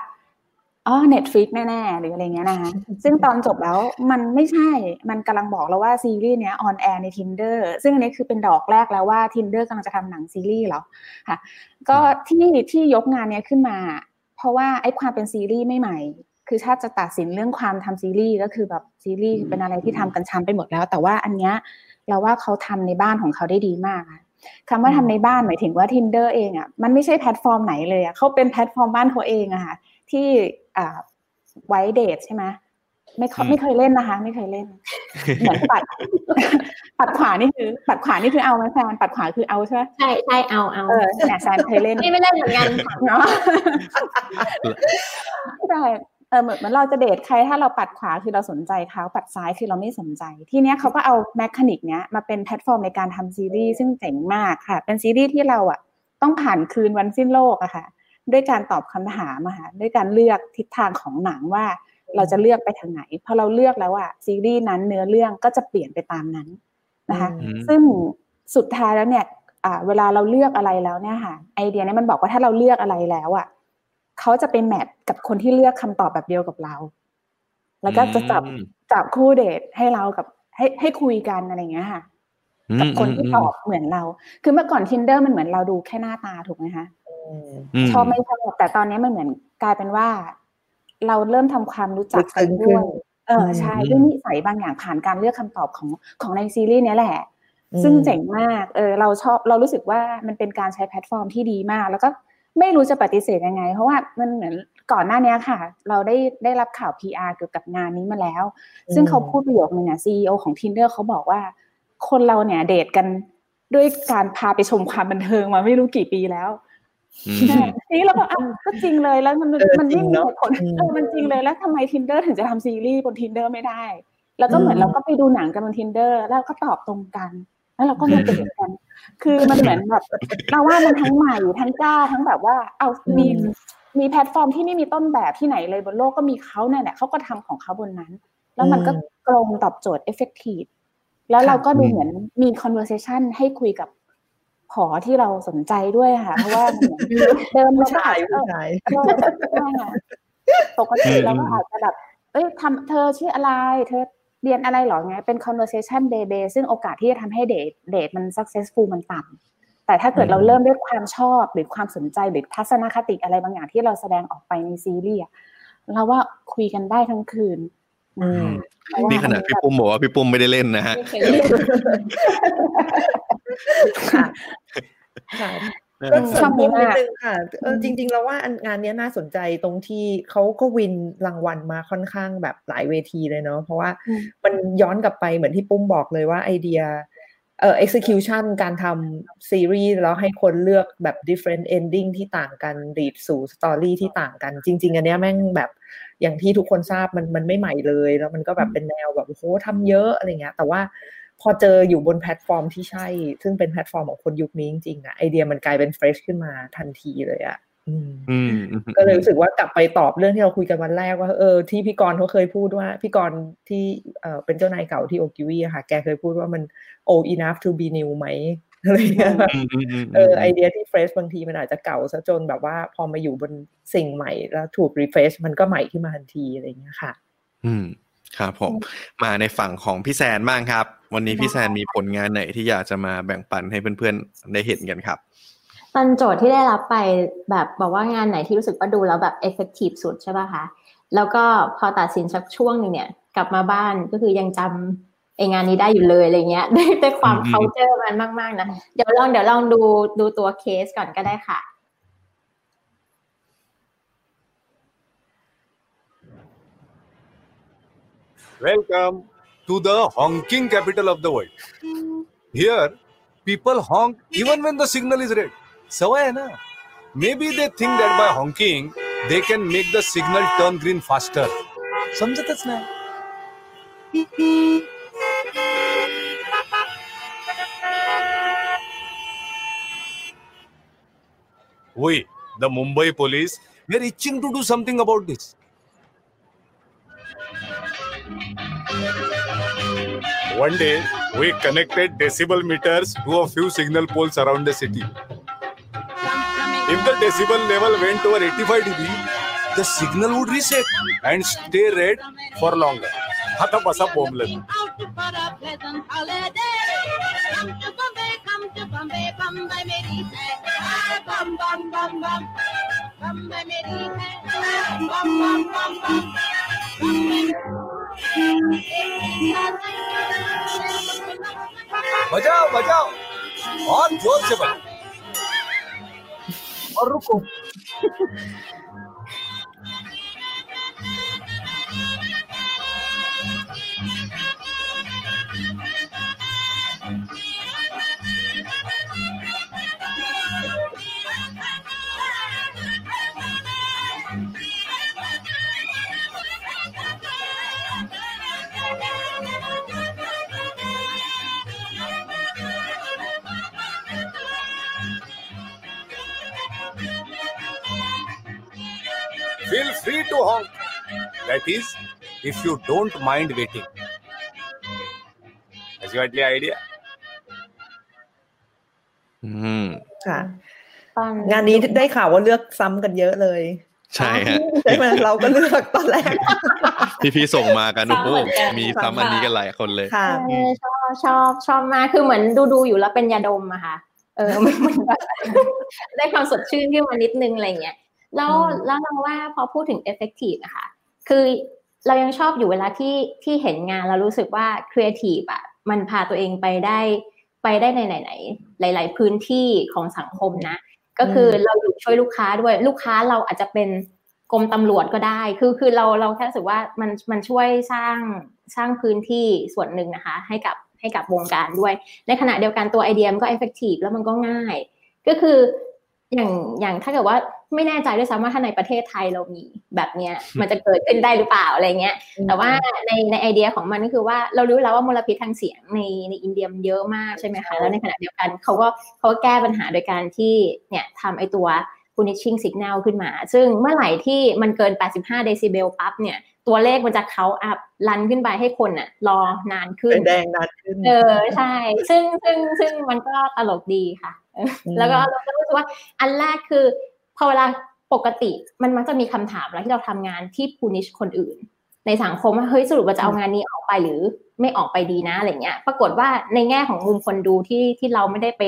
อ๋อ Netflix แน่ ๆ หรืออะไรเงี้ยนะคะซึ่งตอนจบแล้วมันไม่ใช่ มันกำลังบอกเราว่าซีรีส์เนี้ย on air ใน Tinder ซึ่งอันนี้คือเป็นดอกแรกแล้วว่า Tinder กำลังจะทำหนังซีรีส์เหรอค่ะ ก็ที่ที่ยกงานเนี้ยขึ้นมา เพราะว่าไอ้ความเป็นซีรีส์ไม่ใหม่ คือถ้าจะตัดสินเรื่องความทำซีรีส์ก็คือแบบซีรีส์เป็นอะไรที่ทำกันช้ำไปหมดแล้ว แต่ว่าอันเนี้ยเราว่าเขาทำในบ้านของเขาได้ดีมากค่ะ คำว่าทำในบ้านหมายถึงว่า Tinder เองอะมันไม่ใช่แพลตฟอร์มไหนเลยอะเขาเป็นแพลตฟอร์มบ้านเขาเองอะค่ะที่อ่าไว้เดทใช่ไหมไม่เคอืมไม่เคยเล่นนะคะ ไม่เคยเล่นเหมือนปัด ปัดขวานี่คือ ปัดขวานี่คือเอาไหมแฟนปัดขวาคือเอาใช่ไหมใช่ใช่เอาเอาเออเนี่ยแซนเคยเล่นไม่ไม่ได้เหมือนกันค่ะเนาะใช่ เออเหมือนเหมือนเราจะเดทใครถ้าเราปัดขวาคือเราสนใจเขาปัดซ้ายคือเราไม่สนใจ ทีเนี้ยเขาก็เอา mechanic เนี้ยมาเป็นแพลตฟอร์มในการทำซีรีส์ซึ่งเจ๋งมากค่ะ เป็นซีรีส์ที่เราอะต้องผ่านคืนวันสิ้นโลกอะค่ะ ด้วยการตอบคำถามอะค่ะด้วยการเลือกทิศทางของหนังว่าเราจะเลือกไปทางไหนพอเราเลือกแล้วอะซีรีส์นั้นเนื้อเรื่องก็จะเปลี่ยนไปตามนั้นนะคะอืมซึ่งสุดท้ายแล้วเนี่ยอ่าเวลาเราเลือกอะไรแล้วเนี่ยค่ะ ไอเดียเนี้มันบอกว่าถ้าเราเลือกอะไรแล้วอะ เขาจะไปแมทกับคนที่เลือกคำตอบแบบเดียวกับเรา แล้วก็จะจับอืมจับคู่เดทให้เรากับให้ให้คุยกันอะไรอย่างเงี้ยค่ะกับคนที่ตอบเหมือนเรา คือเมื่อก่อน tinder มันเหมือนเราดูแค่หน้าตาถูกไหมคะมชอบไม่ชอบแต่ตอนนี้มันเหมือนกลายเป็นว่า เราเริ่มทำความรู้จักกันลึกซึ้งขึ้ด้วนยเออใช่อืมด้วยนิสัยบางอย่างผ่านการเลือกคำตอบของของในซีรีส์เนี้ยแหละอืมซึ่งเจ๋งมาก เออเราชอบเรารู้สึกว่ามันเป็นการใช้แพลตฟอร์มที่ดีมาก แล้วก็ ไม่รู้จะปฏิเสธยังไง เพราะว่ามันเหมือนก่อนหน้านี้ค่ะ เราได้ได้รับข่าว PR เกี่ยวกับงานนี้มาแล้ว ซึ่งเขาพูดประโยคนึงอะ CEO ของ Tinder เขาบอกว่า คนเราเนี่ยเดทกันด้วยการพาไปชมความบันเทิงมาไม่รู้กี่ปีแล้วอืมใช่ทีนี้เราก็อะก็จริงเลยแล้วมันเออมันจริไม่มีเนอะเหตุผลอืมเออมันจริงเลยแล้วทำไม tinder ถึงจะทำซีรีส์บน Tinder ไม่ได้ แล้วก็เหมือนอืมเราก็ไปดูหนังกันบน tinder แล้วก็ตอบตรงกัน แล้วเราก็มาเดทกัน คือมันเหมือนแบบเราว่ามันทั้งใหม่ทั้งกล้าทั้งแบบว่า เอามีมีแพลตฟอร์มที่ไม่มีต้นแบบที่ไหนเลยบนโลกก็มีเขาเนี่ยแหละเขาก็ทำของเขาบนนั้น แล้วมันก็ตรงตอบโจทย์ effective แล้วเราก็ดูเหมือนมี conversation ให้คุยกับผอที่เราสนใจด้วยค่ะ เพราะว่ามันเหมือนเดิมผู้เราก็ชาอายจจะผู้ชายเออใช่ค่ะปกติเราก็อาจจะแบบเอ้ยทำเธอชื่ออะไร เธอ เรียนอะไรหรอไงเป็น conversation day day ซึ่งโอกาสที่จะทำให้เดทเดทมัน successful มันต่ำแต่ถ้าเกิดเราเริ่มด้วยความชอบหรือความสนใจหรือทัศนคติอะไรบางอย่างที่เราแสดงออกไปในซีรีส์อะเราว่าคุยกันได้ทั้งคืนอืมเพราะว่านี่ขนาดพี่ปุ้มบอกว่าพี่ปุ้มไม่ได้เล่นนะฮะ ไม่เคยเล่นค่ะค่ะเออก็เสริชอมบเพิ่มนิดมากนึงค่ะเออจริง ๆ แล้วว่าอันงานเนี้ยน่าสนใจตรงที่เขาก็วินรางวัลมาค่อนข้างแบบหลายเวทีเลยเนาะเพราะว่าอืมมันย้อนกลับไปเหมือนที่ปุ้มบอกเลยว่าไอเดียเอ่อ execution การทำซีรีส์แล้วให้คนเลือกแบบ different ending ที่ต่างกัน lead สู่สตอรี่ที่ต่างกัน จริง ๆ อันเนี้ยแม่งแบบอย่างที่ทุกคนทราบมันมันไม่ใหม่เลย แล้วมันก็แบบเป็นแนวแบบโอ้โหทำเยอะอะไรเงี้ย แต่ว่า พอเจออยู่บนแพลตฟอร์มที่ใช่ ซึ่งเป็นแพลตฟอร์มของคนยุคนี้จริงๆอะไอเดียมันกลายเป็น fresh ขึ้นมาทันทีเลยอะอืมอืมก็เลยรู้สึกว่ากลับไปตอบเรื่องที่เราคุยกันวันแรกว่าเออที่พี่กรณ์เขาเคยพูดว่าพี่กรณ์ที่เออเป็นเจ้านายเก่าที่โอกิลวี่อะค่ะ แกเคยพูดว่ามัน old enough to be new ไหมอะไรเงี้ยแบบอืมอืมอืมเออไอเดียที่เฟรชบางทีมันอาจจะเก่าซะจนแบบว่าพอมาอยู่บนสิ่งใหม่แล้วถูกรีเฟรชมันก็ใหม่ขึ้นมาทันทีอะไรเงี้ยค่ะ อืม ครับผมมาในฝั่งของพี่แซนบ้างครับ วันนี้พี่แซนมีผลงานไหนที่อยากจะมาแบ่งปันให้เพื่อนๆได้เห็นกันครับตอนโจทย์ที่ได้รับไปแบบบอกว่างานไหนที่รู้สึกว่าดูแล้วแบบ effective สุดใช่ป่ะคะแล้วก็พอตัดสินสักช่วงหนึงเนี่ย กลับมาบ้านก็คือยังจำไองานนี้ได้อยู่เลยอะไรเงี้ยได้ได้ความอืม culture มันมาก ๆ นะ เดี๋ยวลองเดี๋ยวลองดูดูตัวเคสก่อนก็ได้ค่ะ Welcome to the honking capital of the world. Here, people honk even when the signal is red. सवय है ना Maybe they think that by honking, they can make the signal turn green faster. समजतच नाही We, the Mumbai police, we are itching to do something about this. One day, we connected decibel meters to a few signal poles around the city. If the decibel level went over 85 dB, the signal would reset and stay red for longer. आता बसा बोंबलत बजाओ बजाओ। और ज़ोर से बजाओ। और रुको। to honk. That is, if you don't mind waiting. Has you got the idea? อืมค่ะตอนงานนี้ได้ข่าวว่าเลือกซ้ำกันเยอะเลย ใช่ฮะใช่ไหมเราก็เลือกตอนแรกที่พี่ส่งมากันโอ้โหซ้ำเหมือนกันมีซ้ำอันนี้กันหลายคนเลยค่ะเออชอบชอบชอบมากคือเหมือนดูดูอยู่แล้วเป็นยาดมอะค่ะ เออมันมันแบบได้ความสดชื่นขึ้นมานิดนึงอะไรเงี้ย แล้วอืมแล้วเราว่าพอพูดถึง effective อะค่ะคือเรายังชอบอยู่เวลาที่ที่เห็นงานเรารู้สึกว่า creative อะมันพาตัวเองไปได้ไปได้ในไหนๆหลาย ๆ พื้นที่ของสังคมนะ ก็คือเราอยู่ช่วยลูกค้าด้วยลูกค้าเราอาจจะเป็นกรมตำรวจก็ได้ คือคือเราเราแค่รู้สึกว่ามันมันช่วยสร้างสร้างพื้นที่ส่วนหนึ่งนะคะ ให้กับให้กับวงการด้วย ในขณะเดียวกันตัวไอเดียมันก็ effective แล้วมันก็ง่าย ก็คือ อย่างอย่างถ้าเกิดว่าไม่แน่ใจด้วยซ้ำว่าถ้าในประเทศไทยเรามีแบบเนี้ยมันจะเกิดขึ้นได้หรือเปล่าอะไรเงี้ย แต่ว่าในในไอเดียของมันก็คือว่าเรารู้แล้วว่ามลพิษทางเสียงในในอินเดียมันเยอะมากใช่ไหมคะแล้วในขณะเดียวกันเขาก็เขาก็แก้ปัญหาโดยการที่เนี่ยทำไอตัว punishing signal ขึ้นมา ซึ่งเมื่อไหร่ที่มันเกิน 85 เดซิเบลปั๊บเนี่ย ตัวเลขมันจะเขาอัพลันขึ้นไปให้คนอะรอนานขึ้นเป็นแดงนานขึ้น เออใช่ ซึ่งซึ่งซึ่งมันก็ตลกดีค่ะเอออมแล้วก็เราก็รู้สึกว่าอันแรกคือพอเวลาปกติมันมักจะมีคำถามแล้วที่เราทำงานที่ punish คนอื่น ในสังคมว่าเฮ้ยสรุปว่าจะเอางานนี้ออกไปหรือไม่ออกไปดีนะอะไรเงี้ย ปรากฏว่าในแง่ของมุมคนดูที่ที่เราไม่ได้ไป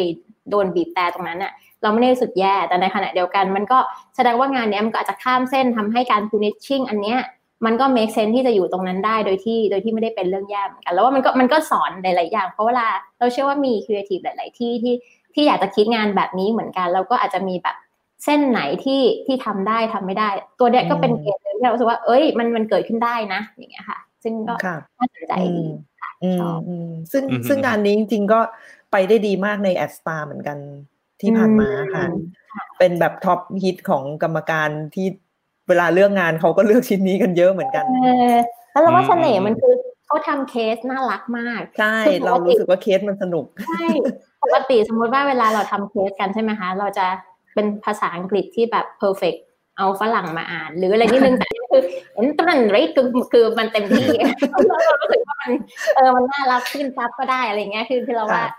โดนบีบแต่ตรงนั้นอะเราไม่ได้รู้สึกแย่แต่ในขณะเดียวกัน มันก็แสดงว่างานเนี้ยมันก็อาจจะข้ามเส้นทำให้การ punishing อันเนี้ย มันก็ make sense ที่จะอยู่ตรงนั้นได้โดยที่โดยที่ไม่ได้เป็นเรื่องแย่เหมือนกัน แล้วว่ามันก็มันก็สอนหลาย ๆ อย่าง เพราะเวลาเราเชื่อว่ามี creative หลาย ๆ ที่ที่ที่อยากจะคิดงานแบบนี้เหมือนกันแล้วก็อาจจะมีแบบเส้นไหนที่ที่ทำได้ทำไม่ได้ ตัวเนี้ยก็เป็นเกณฑ์หนึ่งที่เรารู้สึกว่า เอ้ย มันมันเกิดขึ้นได้นะ อย่างเงี้ยค่ะ ซึ่งก็ค่ะน่าสนใจอืดีมค่ะอืชมอบอืมซึ่งอืมซึ่งงานนี้จริงๆก็ไปได้ดีมากในแอดสตาร์เหมือนกันที่ผ่านมาค่ะอืมเป็นแบบ top hit ของกรรมการที่ เวลาเลือกงานเขาก็เลือกชิ้นนี้กันเยอะเหมือนกันเออแล้วเราว่าอืมเสน่ห์มันคือเขาทำเคสน่ารักมาก ใช่คือปกติเรารู้สึกว่าเคสมันสนุกใช่ปกติสมมุติว่าเวลาเราทำเคสกันใช่ไหมคะ เราจะเป็นภาษาอังกฤษที่แบบ perfect เอาฝรั่งมาอ่าน หรืออะไรนิดนึงแต่นี่คือเห็นตมันไรคือคือมันเต็มที่เรารู้สึกว่ามันเออมันน่ารักขึ้น sub ก็ได้อะไรเงี้ยคือคือเราว่าค่ะก็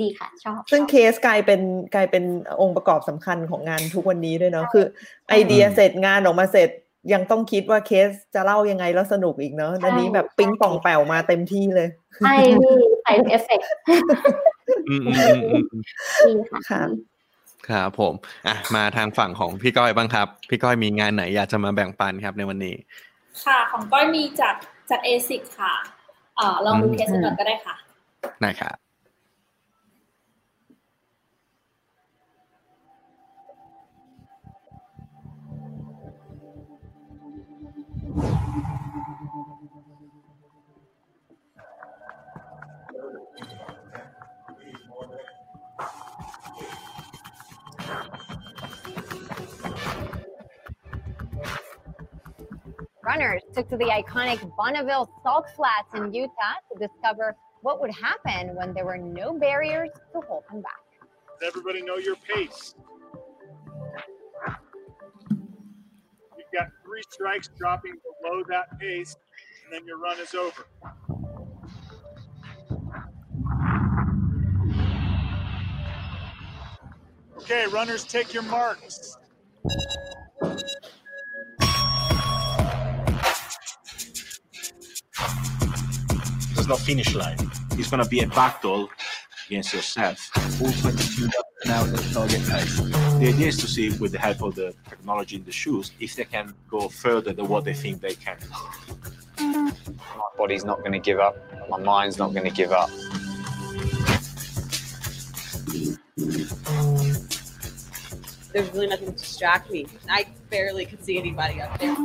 ดีค่ะ ชอบ ซึ่งชอบเคสกลายเป็นกลายเป็นองค์ประกอบสำคัญของงานทุกวันนี้ด้วยเนาะคือ ไอเดียเสร็จงานออกมาเสร็จยังต้องคิดว่าเคสจะเล่ายังไงแล้วสนุกอีกเนาะอันนี้แบบปิ๊งป่องแปวมาเต็มที่เลย ใช่พี่ใส่เอฟเฟกต์อืมอืมอืมอืมดีค่ะค่ะครับผมอะมาทางฝั่งของพี่ก้อยบ้างครับ พี่ก้อยมีงานไหนอยากจะมาแบ่งปันครับในวันนี้ ค่ะ ของก้อยมีจากจากเอสิคส์ค่ะเอ่อลองดูอืมเคสก่อนก็ได้ค่ะนะครับ Runners took to the iconic Bonneville Salt Flats in Utah to discover what would happen when there were no barriers to hold them back. Does everybody know your pace? Got three strikes dropping below that pace, and then your run is over. Okay, runners, take your marks. There's no finish line. It's going to be a battle against yourself. All 22 an hour target pace. The idea is to see, with the help of the technology in the shoes, if they can go further than what they think they can. My body's not going to give up. My mind's not going to give up. There's really nothing to distract me. I barely could see anybody up there.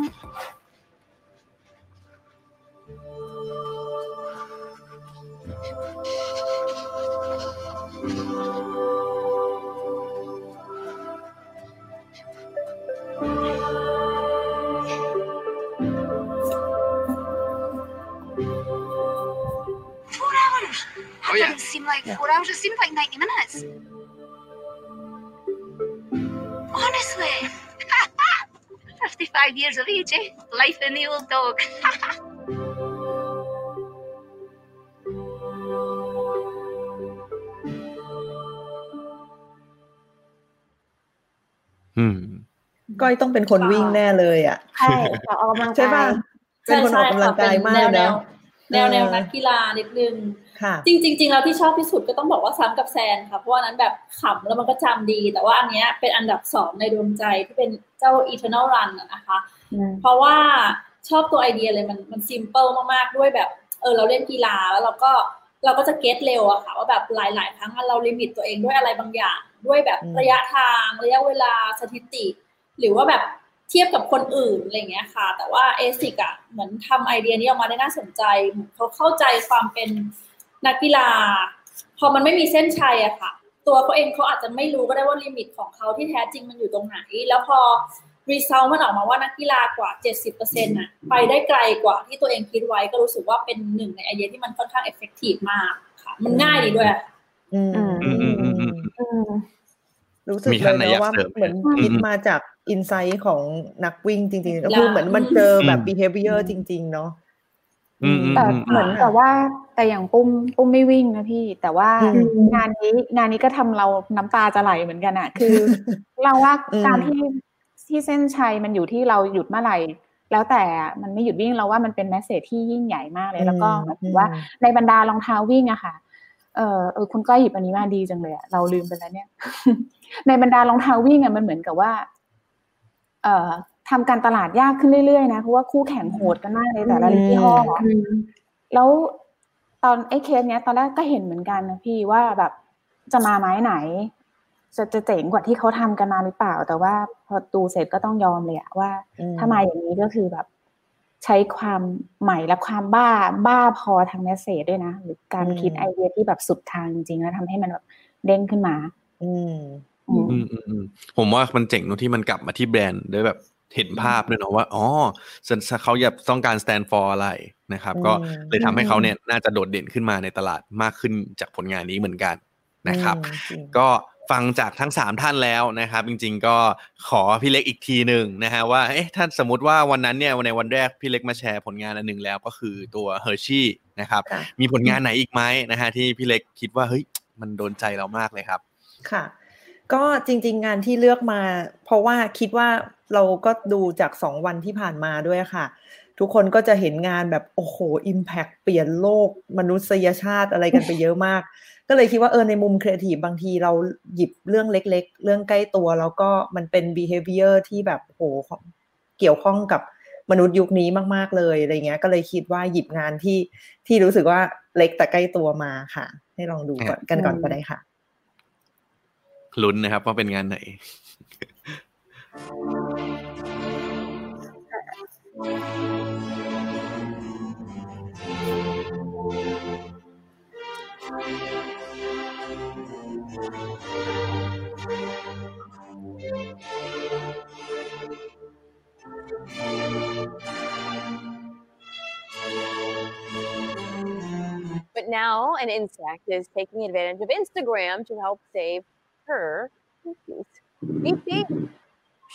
Oh, yeah. doesn't seem like four hours. It seemed like 90 minutes. Honestly. 55 years of age, eh? Life in the old dog. อืมก้อยต้องเป็นคนวิ่งแน่เลยอะ ใช่ขอออกกำลังใช่กาป่ะยเป็นคนออกกำลังกายมากแนวนะ แนวแนวเออนักกีฬานิดนึงค่ะ จริงๆจริงๆแล้วที่ชอบที่สุดก็ต้องบอกว่าซ้ำกับแซนค่ะเพราะว่านั้นแบบขำแล้วมันก็จำดี แต่ว่าอันเนี้ยเป็นอันดับสองในดวงใจที่เป็นเจ้า Eternal Run อะนะคะ เพราะว่าชอบตัวไอเดียเลยมันมัน simple มากๆ ด้วยแบบ เออเราเล่นกีฬาแล้วเราก็เราก็จะ get เร็วอะค่ะ ว่าแบบหลาย ๆ ครั้งเรา limit ตัวเองด้วยอะไรบางอย่าง ด้วยแบบอืมระยะทางระยะเวลาสถิติ หรือว่าแบบ เทียบกับคนอื่นอะไรเงี้ยค่ะ แต่ว่าเอสิคส์อะเหมือนทำไอเดียนี้ออกมาได้น่าสนใจเหมือนเขาเข้าใจความเป็นนักกีฬา พอมันไม่มีเส้นชัยอะค่ะ ตัวเขาเองเขาอาจจะไม่รู้ก็ได้ว่า limit ของเขาที่แท้จริงมันอยู่ตรงไหน แล้วพอรีซ l มันออกมาว่านักกีฬากว่า 70%น่ะไปได้ไกลกว่าที่ตัวเองคิดไว้ก็รู้สึกว่าเป็นหนึ่งในไอเดียที่มันค่อนข้าง effective มากค่ะ มันง่ายดีด้วยอืมอืมอืมอืมอืม รู้สึกมีเลท่านยไหนนะอยากว่าเสริมไหมเหมือนอืมคิดมาจากอินไซต์ของนักวิ่งจริงๆก็คือเหมือนมันเจอแบบ behavior จริง ๆ เนาะอืมอืมแต่อืมเหมือนกับว่าแต่อย่างปุ้มปุ้มไม่วิ่งนะพี่ แต่ว่าอืมงานนี้งานนี้ก็ทำเราน้ำตาจะไหลเหมือนกันอะคือเราว่าอืมการที่ที่เส้นชัยมันอยู่ที่เราหยุดเมื่อไหร่แล้วแต่อะมันไม่หยุดวิ่งเราว่ามันเป็นแมสเซจที่ยิ่งใหญ่มากเลย แล้วก็หมายถึงว่าในบรรดารองเท้าวิ่งอะค่ะ เออเออคุณก้อยหยิบอันนี้มาดีจังเลยอะเราลืมไปแล้วเนี่ย ในบรรดารองเท้าวิ่งอะมันเหมือนกับว่า เอ่อทำการตลาดยากขึ้นเรื่อยๆนะเพราะว่าคู่แข่งโหดกันมากเลยแต่ละยี่ห้ออะแล้วตอนไอ้เคสเนี้ย ตอนแรกก็เห็นเหมือนกันนะพี่ว่าแบบจะมาไม้ไหน จะจะเจ๋งกว่าที่เขาทำกันมาหรือเปล่า แต่ว่าพอดูเสร็จก็ต้องยอมเลยอะว่าอืมถ้ามาอย่างนี้ก็คือแบบ ใช้ความใหม่และความบ้าบ้าพอทางเมสเซจด้วยนะ หรือการคิดไอเดียที่แบบสุดทางจริงๆแล้วทำให้มันแบบเด้งขึ้นมา อืมอืมอืมอืมอืมผมว่ามันเจ๋งตรงที่มันกลับมาที่แบรนด์ด้วยแบบเห็นภาพด้วยเนาะว่าอ๋อเขาอยากต้องการ stand for อะไรนะครับ ก็อืมเลยทำให้เขาเนี่ยน่าจะโดดเด่นขึ้นมาในตลาดมากขึ้นจากผลงานนี้เหมือนกันนะครับอืมจริงก็ ฟังจากทั้งสามท่านแล้วนะครับ จริง ๆ ก็ขอพี่เล็กอีกทีหนึ่งนะฮะว่าเอ๊ะถ้าสมมติว่าวันนั้นเนี่ยในวันแรกพี่เล็กมาแชร์ผลงานอันหนึ่งแล้วก็คือตัว Hershey นะครับค่ะมีผลงานไหนอีกไหมนะฮะที่พี่เล็กคิดว่าเฮ้ยมันโดนใจเรามากเลยครับค่ะ ก็จริง ๆ งานที่เลือกมา เพราะว่าคิดว่าเราก็ดูจากสองวันที่ผ่านมาด้วยค่ะ ทุกคนก็จะเห็นงานแบบโอ้โหอิมแพกเปลี่ยนโลกมนุษยชาติอะไรกันไปเยอะมาก ก็เลยคิดว่าเออในมุมครีเอทีฟบางทีเราหยิบเรื่องเล็ก ๆ เรื่องใกล้ตัว แล้วก็มันเป็น behavior ที่แบบโอ้โหเกี่ยวข้องกับมนุษย์ยุคนี้มาก ๆ เลยอะไรเงี้ย ก็เลยคิดว่าหยิบงานที่ที่รู้สึกว่าเล็กแต่ใกล้ตัวมาค่ะ ให้ลองดูก่อนกันก่อนก็ได้ค่ะลุ้นนะครับว่าเป็นงานไหน But now an insect is taking advantage of Instagram to help save her species.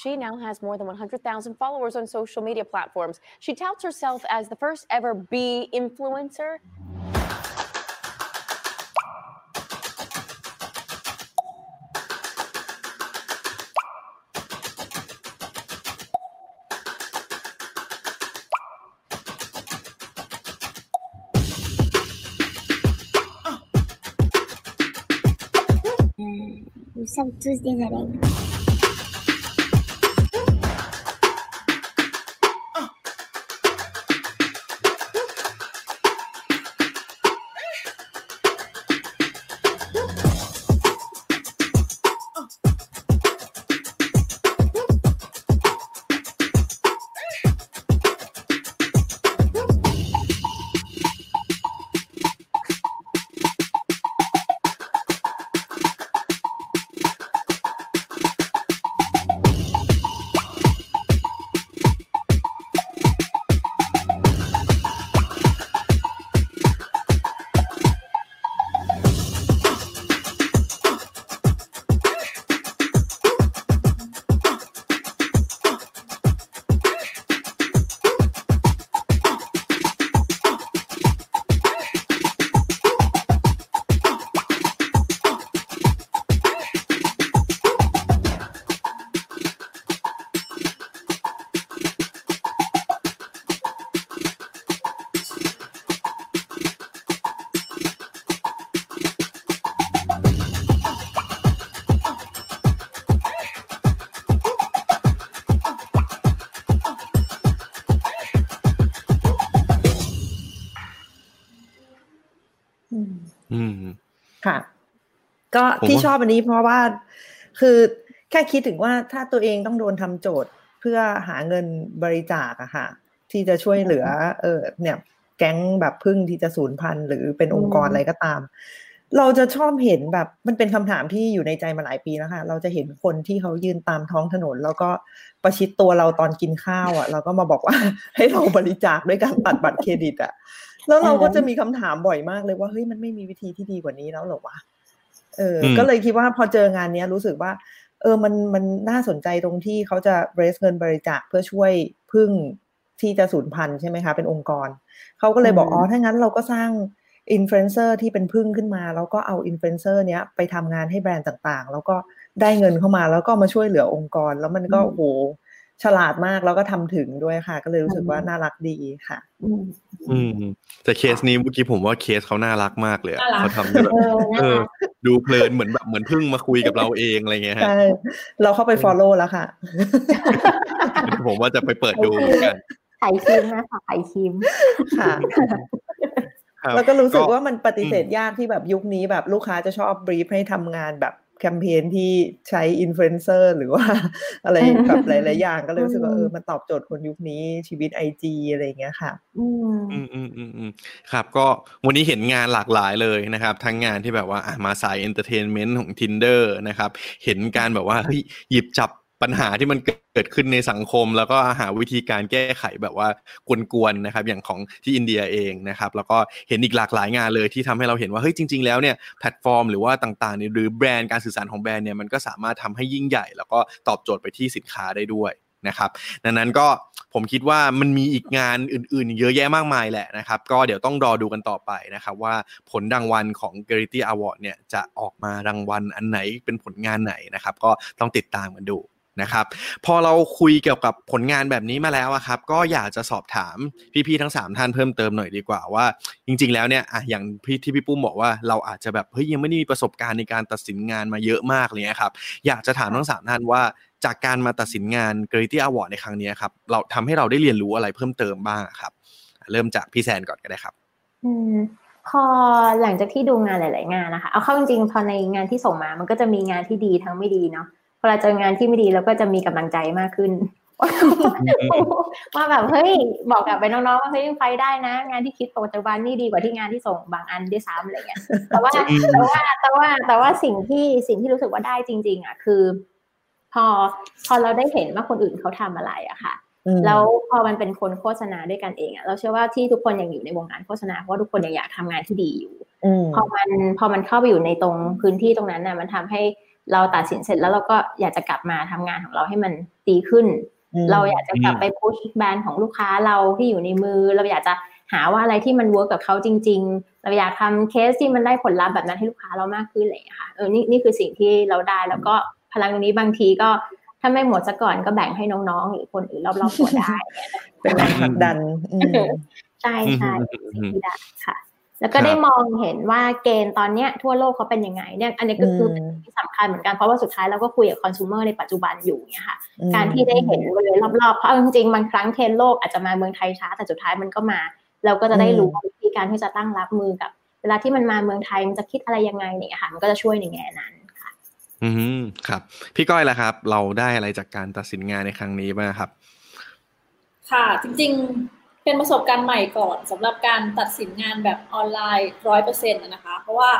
She now has more than 100,000 followers on social media platforms. She touts herself as the first ever bee influencer. Nous sommes tous des abeilles. ก็ผมที่ว่าชอบอันนี้เพราะว่าคือแค่คิดถึงว่าถ้าตัวเองต้องโดนทำโจทย์เพื่อหาเงินบริจาคอะค่ะ ที่จะช่วยเหลือ เออเนี่ยแก๊งแบบพึ่งที่จะสูญพันธุ์หรือเป็นองค์กรอืมอะไรก็ตาม เราจะชอบเห็นแบบมันเป็นคำถามที่อยู่ในใจมาหลายปีแล้วค่ะ เราจะเห็นคนที่เขายืนตามท้องถนน แล้วก็ประชิดตัวเราตอนกินข้าวอะ เราก็มาบอกว่าให้เราบริจาคด้วยการตัดบัตรเครดิตอะแล้วเราก็จะมีคำถามบ่อยมากเลยว่าเฮ้ยมันไม่มีวิธีที่ดีกว่านี้แล้วเหรอวะ เอออืมก็เลยคิดว่าพอเจองานเนี้ยรู้สึกว่า เออมันมันน่าสนใจตรงที่เขาจะ raise เงินบริจาคเพื่อช่วยผึ้งที่จะสูญพันธุ์ใช่ไหมคะ เป็นองค์กร เขาก็เลยบอกอืมอ๋อถ้างั้นเราก็สร้างอินฟลูเอนเซอร์ที่เป็นผึ้งขึ้นมา แล้วก็เอาอินฟลูเอนเซอร์เนี้ยไปทำงานให้แบรนด์ต่างๆ แล้วก็ได้เงินเข้ามาแล้วก็มาช่วยเหลือองค์กร แล้วมันก็โอ้โหฉลาดมากแล้วก็ทำถึงด้วยค่ะ ก็เลยรู้สึกว่าน่ารักดีค่ะอืมอืมแต่เคสนี้เมื่อกี้ผมว่าเคสเขาน่ารักมากเลยอะน่ารักเขาทำได้แบบเออน่ารักเออ ดูเพลินเหมือนแบบเหมือนผึ้งมาคุยกับเราเองอะไรเงี้ยฮะใช่เราเข้าไป follow แล้วค่ะ ผมว่าจะไปเปิดดูเหมือนกันไข่คิมนะคะไข่คิมค่ะครับแล้วก็รู้สึกว่ามันปฏิเสธยากที่แบบยุคนี้แบบลูกค้าจะชอบ brief ให้ทำงานแบบ แคมเปญที่ใช้อินฟลูเอนเซอร์หรือว่าอะไรแบบหลาย ๆ อย่างก็เลยรู้สึกว่าเออมันตอบโจทย์คนยุคนี้ชีวิต IG อะไรอย่างเงี้ยค่ะอืมอืมอืมอืมอืมครับ ก็วันนี้เห็นงานหลากหลายเลยนะครับ ทั้งงานที่แบบว่าอะมาสาย entertainment ของ Tinder นะครับ เห็นการแบบว่าเฮ้ยหยิบจับ ปัญหาที่มันเกิดขึ้นในสังคม แล้วก็หาวิธีการแก้ไขแบบว่ากวนๆนะครับอย่างของที่อินเดียเองนะครับแล้วก็เห็นอีกหลากหลายงานเลยที่ทำให้เราเห็นว่าเฮ้ยจริง ๆ แล้วเนี่ยแพลตฟอร์มหรือว่าต่างๆเนี่ยหรือแบรนด์การสื่อสารของแบรนด์เนี่ยมันก็สามารถทำให้ยิ่งใหญ่ แล้วก็ตอบโจทย์ไปที่สินค้าได้ด้วยนะครับดังนั้นก็ผมคิดว่ามันมีอีกงานอื่นๆ เยอะแยะมากมายแหละนะครับ ก็เดี๋ยวต้องรอดูกันต่อไปนะครับว่าผลรางวัลของ g a r i t y Award เนี่ยจะออกมารางวัลอันไหนเป็นผลงานไหนนะครับ ก็ต้องติดตามกันดู นะครับพอเราคุยเกี่ยวกับผลงานแบบนี้มาแล้วครับก็อยากจะสอบถามพี่ๆทั้ง 3 ท่านเพิ่มเติมหน่อยดีกว่าว่า จริง ๆ แล้วเนี่ยอะอย่างพี่ที่พี่ปุ้มบอกว่าเราอาจจะแบบเฮ้ยยังไม่ได้มีประสบการณ์ในการตัดสินงานมาเยอะมากเลยครับอยากจะถามทั้งสามท่านว่าจากการมาตัดสินงาน g r a t y Award ในครั้งนี้ครับเราทำให้เราได้เรียนรู้อะไรเพิ่มเติมบ้างครับ เริ่มจากพี่แซนก่อนก็ได้ครับ อืมพอหลังจากที่ดูงานหลาย ๆ งานนะคะ เอาเข้าจริงๆพอในงานที่ส่งมา มันก็จะมีงานที่ดีทั้งไม่ดีเนาะ พอเราเจองานที่ไม่ดีเราก็จะมีกำลังใจมากขึ้นว่าแบบเฮ้ยบอกกับไปน้องๆว่าเฮ้ยไปได้นะ งานที่คิดปัจจุบันนี่ดีกว่าที่งานที่ส่งบางอันด้วยซ้ำอะไรเงี้ยแต่ว่าแต่ว่าแต่ว่าแต่ว่าสิ่งที่สิ่งที่รู้สึกว่าได้จริง ๆ อะ คือ พอพอเราได้เห็นว่าคนอื่นเขาทำอะไรอะค่ะแล้วพอมันเป็นคนโฆษณาด้วยกันเองอะเราเชื่อว่าที่ทุกคนยังอยู่ในวงการโฆษณาเพราะว่าทุกคนยังอยากทำงานที่ดีอยู่พอมันพอมันเข้าไปอยู่ในตรงพื้นที่ตรงนั้นน่ะมันทำให้ เราตัดสินเสร็จแล้วเราก็อยากจะกลับมาทำงานของเราให้มันดีขึ้น เราอยากจะกลับไปพุชแบรนด์ของลูกค้าเราที่อยู่ในมือ เราอยากจะหาว่าอะไรที่มัน work กับเขาจริง ๆ เราอยากทำเคสที่มันได้ผลลัพธ์แบบนั้นให้ลูกค้าเรามากขึ้นอะไรอย่างเงี้ยค่ะเออนี่นี่คือสิ่งที่เราได้แล้วก็พลังตรงนี้บางทีก็ถ้าไม่หมดซะก่อนก็แบ่งให้น้องๆหรือคนอื่นรอบๆตัวได้เป็นแรงผลักดันใช่ใช่สิ่งที่ได้ค่ะ แล้วก็ได้มองเห็นว่าเกณฑ์ตอนเนี้ยทั่วโลกเขาเป็นยังไงเนี่ยอันนี้ก็คือเป็นสิ่งที่สำคัญเหมือนกันเพราะว่าสุดท้ายเราก็คุยกับคอน sumer ในปัจจุบันอยู่เนี่ยค่ะการที่ได้เห็นบริเวณรอบๆเพราะเอาจริงๆบางครั้งเทรนโลกอาจจะมาเมืองไทยช้าแต่สุดท้ายมันก็มา เราก็จะได้รู้วิธีการที่จะตั้งรับมือกับ เวลาที่มันมาเมืองไทยมันจะคิดอะไรยังไงเนี่ยค่ะมันก็จะช่วยในแง่นั้นอืมครับ พี่ก้อยล่ะครับ เราได้อะไรจากการตัดสินงานในครั้งนี้บ้างครับ ค่ะ จริง ๆ เป็นประสบการณ์ใหม่ก่อนสำหรับการตัดสินงานแบบออนไลน์ร้อยเปอร์เซ็นต์นะคะ เพราะว่า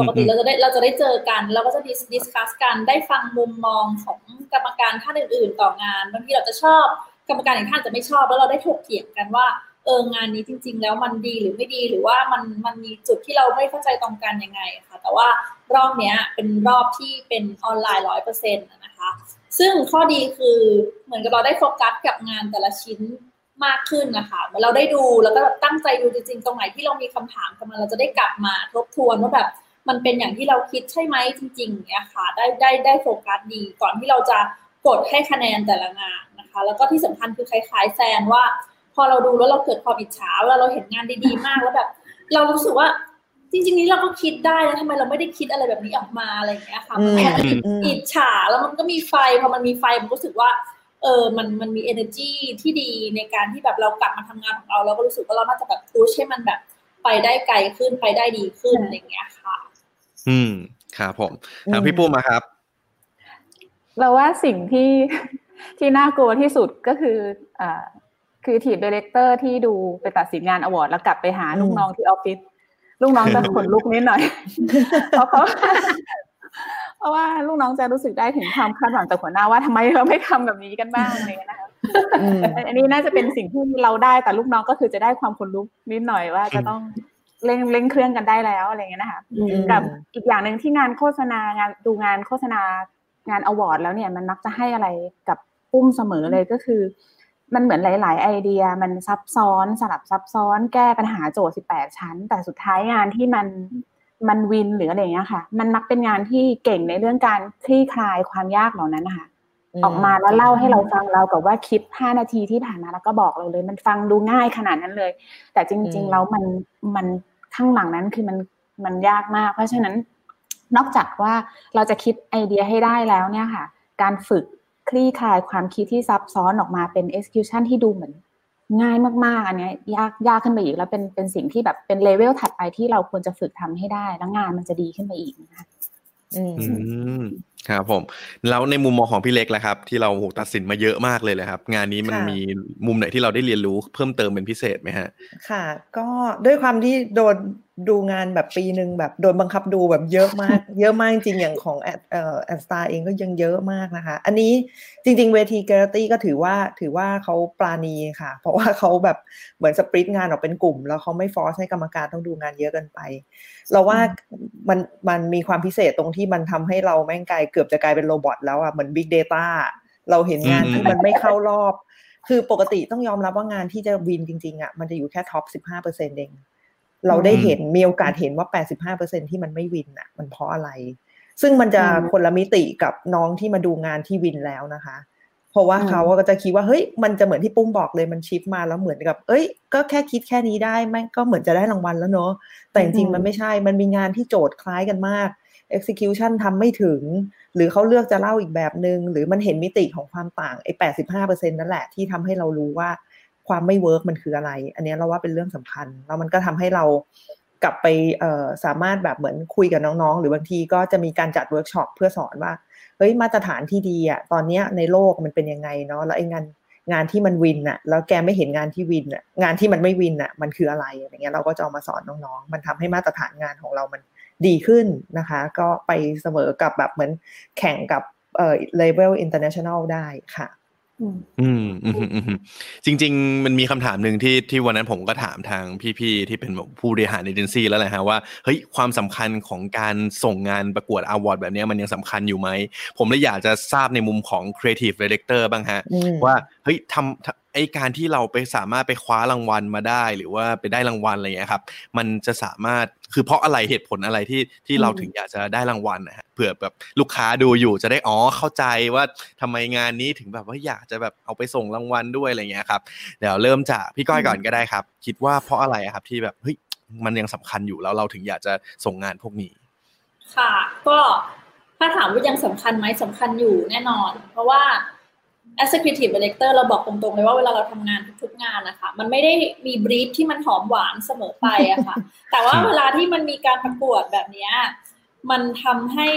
ปกติเราจะได้เราจะได้เจอกัน เราก็จะดิสคัสกันได้ฟังมุมมองของกรรมการท่านอื่น ๆ ต่องานบางทีเราจะชอบกรรมการอีกท่านจะไม่ชอบ แล้วเราได้ถกเถียงกันว่าเอองานนี้จริง ๆ แล้วมันดีหรือไม่ดีหรือว่ามันมันมีจุดที่เราไม่เข้าใจตรงกันยังไงค่ะ แต่ว่ารอบเนี้ยเป็นรอบที่เป็นออนไลน์ร้อยเปอร์เซ็นต์นะคะ ซึ่งข้อดีคือเหมือนกับเราได้โฟกัสกับงานแต่ละชิ้น มากขึ้นนะคะเมือเราได้ดูแล้วก็แบบตั้งใจดูจริงๆ ตรงไหนที่เรามีคำถามกันมาเราจะได้กลับมาทบทวนว่าแบบมันเป็นอย่างที่เราคิดใช่ไหมจริงๆเนี่ยค่ะได้ได้ได้โฟกัสดี ก่อนที่เราจะกดให้คะแนนแต่ละงานนะคะ แล้วก็ที่สำคัญคือคล้ายๆแซนว่า พอเราดูแล้วเราเกิดความอิจฉาเวลาเราเห็นงานดีๆ มากแล้วแบบ เรารู้สึกว่าจริงๆนี้เราก็คิดได้แล้วทำไมเราไม่ได้คิดอะไรแบบนี้ออกมาอะไรอย่างเงี้ยค่ะมันแค่อิจฉาแล้วมันก็มีไฟพอมันมีไฟมันรู้สึกว่า เออมันมันมี energy ที่ดีในการที่แบบเรากลับมาทำงานของเรา เราก็รู้สึกว่าเราน่าจะแบบพุชให้มันแบบไปได้ไกลขึ้นไปได้ดีขึ้นอะไรอย่างเงี้ยค่ะ อืมครับผมทางพี่ปุ้มมาครับ เราว่าสิ่งที่ที่น่ากลัวที่สุดก็คืออ่าคือทีม director ที่ดูไปตัดสินงาน award แล้วกลับไปหาลูกน้องที่ออฟฟิศลูกน้องจะขนลุกนิดหน่อยเพราะเขาเพ ราะว่าลูกน้องจะรู้สึกได้ถึงความคาดหวังจากหัวหน้าว่าทำไมเราไม่ทำแบบนี้กันบ้างอะไรเงี้ยนะคะอันนี้น่าจะเป็นสิ่งที่เราได้แต่ลูกน้องก็คือจะได้ความขนลุกนิดหน่อยว่าจะต้องเร่งเร่งเครื่องกันได้แล้วอะไรเงี้ยนะคะกับอีกอย่างหนึ่งที่งานโฆษณางานดูงานโฆษณางานอวอร์ดแล้วเนี่ยมันมักจะให้อะไรกับปุ้มเสมอเลยก็คือ มันเหมือนหลาย ๆ ไอเดียมันซับซ้อนสลับซับซ้อน แก้ปัญหาโจทย์18 ชั้น แต่สุดท้ายงานที่มัน มันวินหรืออะไรเงี้ยค่ะ มันมักเป็นงานที่เก่งในเรื่องการคลี่คลายความยากเหล่านั้นนะคะออกมาแล้วเล่าให้เราฟังเรากับว่าคิด5นาทีที่ผ่านมาแล้วก็บอกเราเลย มันฟังดูง่ายขนาดนั้นเลย แต่จริง ๆ แล้วมันมันข้างหลังนั้นคือมันมันยากมาก เพราะฉะนั้นนอกจากว่าเราจะคิดไอเดียให้ได้แล้วเนี่ยค่ะ การฝึกคลี่คลายความคิดที่ซับซ้อนออกมาเป็น execution ที่ดูเหมือน ง่ายมากๆ อันนี้ยากยากขึ้นไปอีกแล้วเป็นเป็นสิ่งที่แบบเป็นเลเวลถัดไปที่เราควรจะฝึกทำให้ได้ แล้วงานมันจะดีขึ้นไปอีกนะคะอืม ครับผมแล้วในมุมมองของพี่เล็กล่ะครับ ที่เราตัดสินมาเยอะมากเลยเลยครับ งานนี้มันมีมุมไหนที่เราได้เรียนรู้เพิ่มเติมเป็นพิเศษไหมฮะ ค่ะ ก็ด้วยความที่โดนดูงานแบบปีหนึ่งแบบโดนบังคับดูแบบเยอะมาก เยอะมากจริงอย่างของแอดเอ่อ Ad Stars เองก็ยังเยอะมากนะคะ อันนี้จริง ๆ เวทีเกรตี้ก็ถือว่าถือว่าเขาปราณีค่ะ เพราะว่าเขาแบบเหมือน split งานออกเป็นกลุ่ม แล้วเขาไม่ force ให้กรรมการต้องดูงานเยอะเกินไป เราว่ามันมันมีความพิเศษตรงที่มันทำให้เราแม่งกลายเกือบจะกลายเป็นโรบอทแล้วอะเหมือน Big Data เราเห็นงานอืมที่มันไม่เข้ารอบ คือปกติต้องยอมรับว่างานที่จะวินจริงๆอะมันจะอยู่แค่ท็อปสิบห้าเปอร์เซ็นต์เองเราได้เห็นมีโอกาสเห็นว่าแปดสิบห้าเปอร์เซ็นที่มันไม่วินอะ มันเพราะอะไร ซึ่งมันจะอืมคนละมิติกับน้องที่มาดูงานที่วินแล้วนะคะ เพราะว่าอืมเขาก็จะคิดว่าเฮ้ยมันจะเหมือนที่ปุ้มบอกเลยมันชิปมาแล้วเหมือนกับ เอ้ย ก็แค่คิดแค่นี้ได้แม่งก็เหมือนจะได้รางวัลแล้วเนอะแต่จริงๆมันไม่ใช่มันมีงานที่โจทย์คล้ายกันมาก execution ทำไม่ถึง หรือเขาเลือกจะเล่าอีกแบบหนึ่งหรือมันเห็นมิติของความต่างไอ้แปดสิบห้าเปอร์เซ็นนั่นแหละที่ทำให้เรารู้ว่าความไม่ work มันคืออะไร อันนี้เราว่าเป็นเรื่องสำคัญ แล้วมันก็ทำให้เรากลับไปสามารถแบบเหมือนคุยกับน้องๆ หรือบางทีก็จะมีการจัดเวิร์กช็อปเพื่อสอนว่าเฮ้ยมาตรฐานที่ดีอะตอนเนี้ยในโลกมันเป็นยังไงเนาะแล้วไอ้งานงานที่มัน win อะแล้วแกไม่เห็นงานที่ win อะงานที่มันไม่ win อะมันคืออะไรอะไรเงี้ยเราก็จะเอามาสอนน้องๆ มันทำให้มาตรฐานงานของเรามัน ดีขึ้นนะคะ ก็ไปเสมอกับแบบเหมือนแข่งกับเอ่อ level international ได้ค่ะอืมอืมอืมอืมจริง ๆ มันมีคำถามหนึ่งที่ที่วันนั้นผมก็ถามทางพี่ๆที่เป็นแบบผู้บริหารเอเจนซี่แล้วแหละฮะว่าเฮ้ยความสำคัญของการส่งงานประกวด award แบบเนี้ยมันยังสำคัญอยู่ไหม ผมเลยอยากจะทราบในมุมของ Creative Director บ้างฮะอืมว่าเฮ้ยทำทำ ไอ้การที่เราไปสามารถไปคว้ารางวัลมาได้ หรือว่าไปได้รางวัลอะไรอย่างเงี้ยครับ มันจะสามารถคือเพราะอะไรเหตุผลอะไรที่ที่เราถึงอยากจะได้รางวัลนะฮะเผื่อแบบลูกค้าดูอยู่จะได้อ๋อเข้าใจว่าทำไมงานนี้ถึงแบบว่าอยากจะแบบเอาไปส่งรางวัลด้วยอะไรอย่างเงี้ยครับเดี๋ยวเริ่มจากพี่ก้อยก่อนก็ได้ครับ คิดว่าเพราะอะไรอะครับที่แบบเฮ้ยมันยังสำคัญอยู่แล้วเราถึงอยากจะส่งงานพวกนี้ ค่ะ ก็ถ้าถามว่ายังสำคัญไหมสำคัญอยู่แน่นอน เพราะว่า executive director เราบอกตรงๆเลยว่าเวลาเราทำงานทุกๆงานนะคะมันไม่ได้มีบรีฟที่มันหอมหวานเสมอไปอะค่ะ แต่ว่าเวลาที่มันมีการประกวดแบบเนี้ยมันทำให้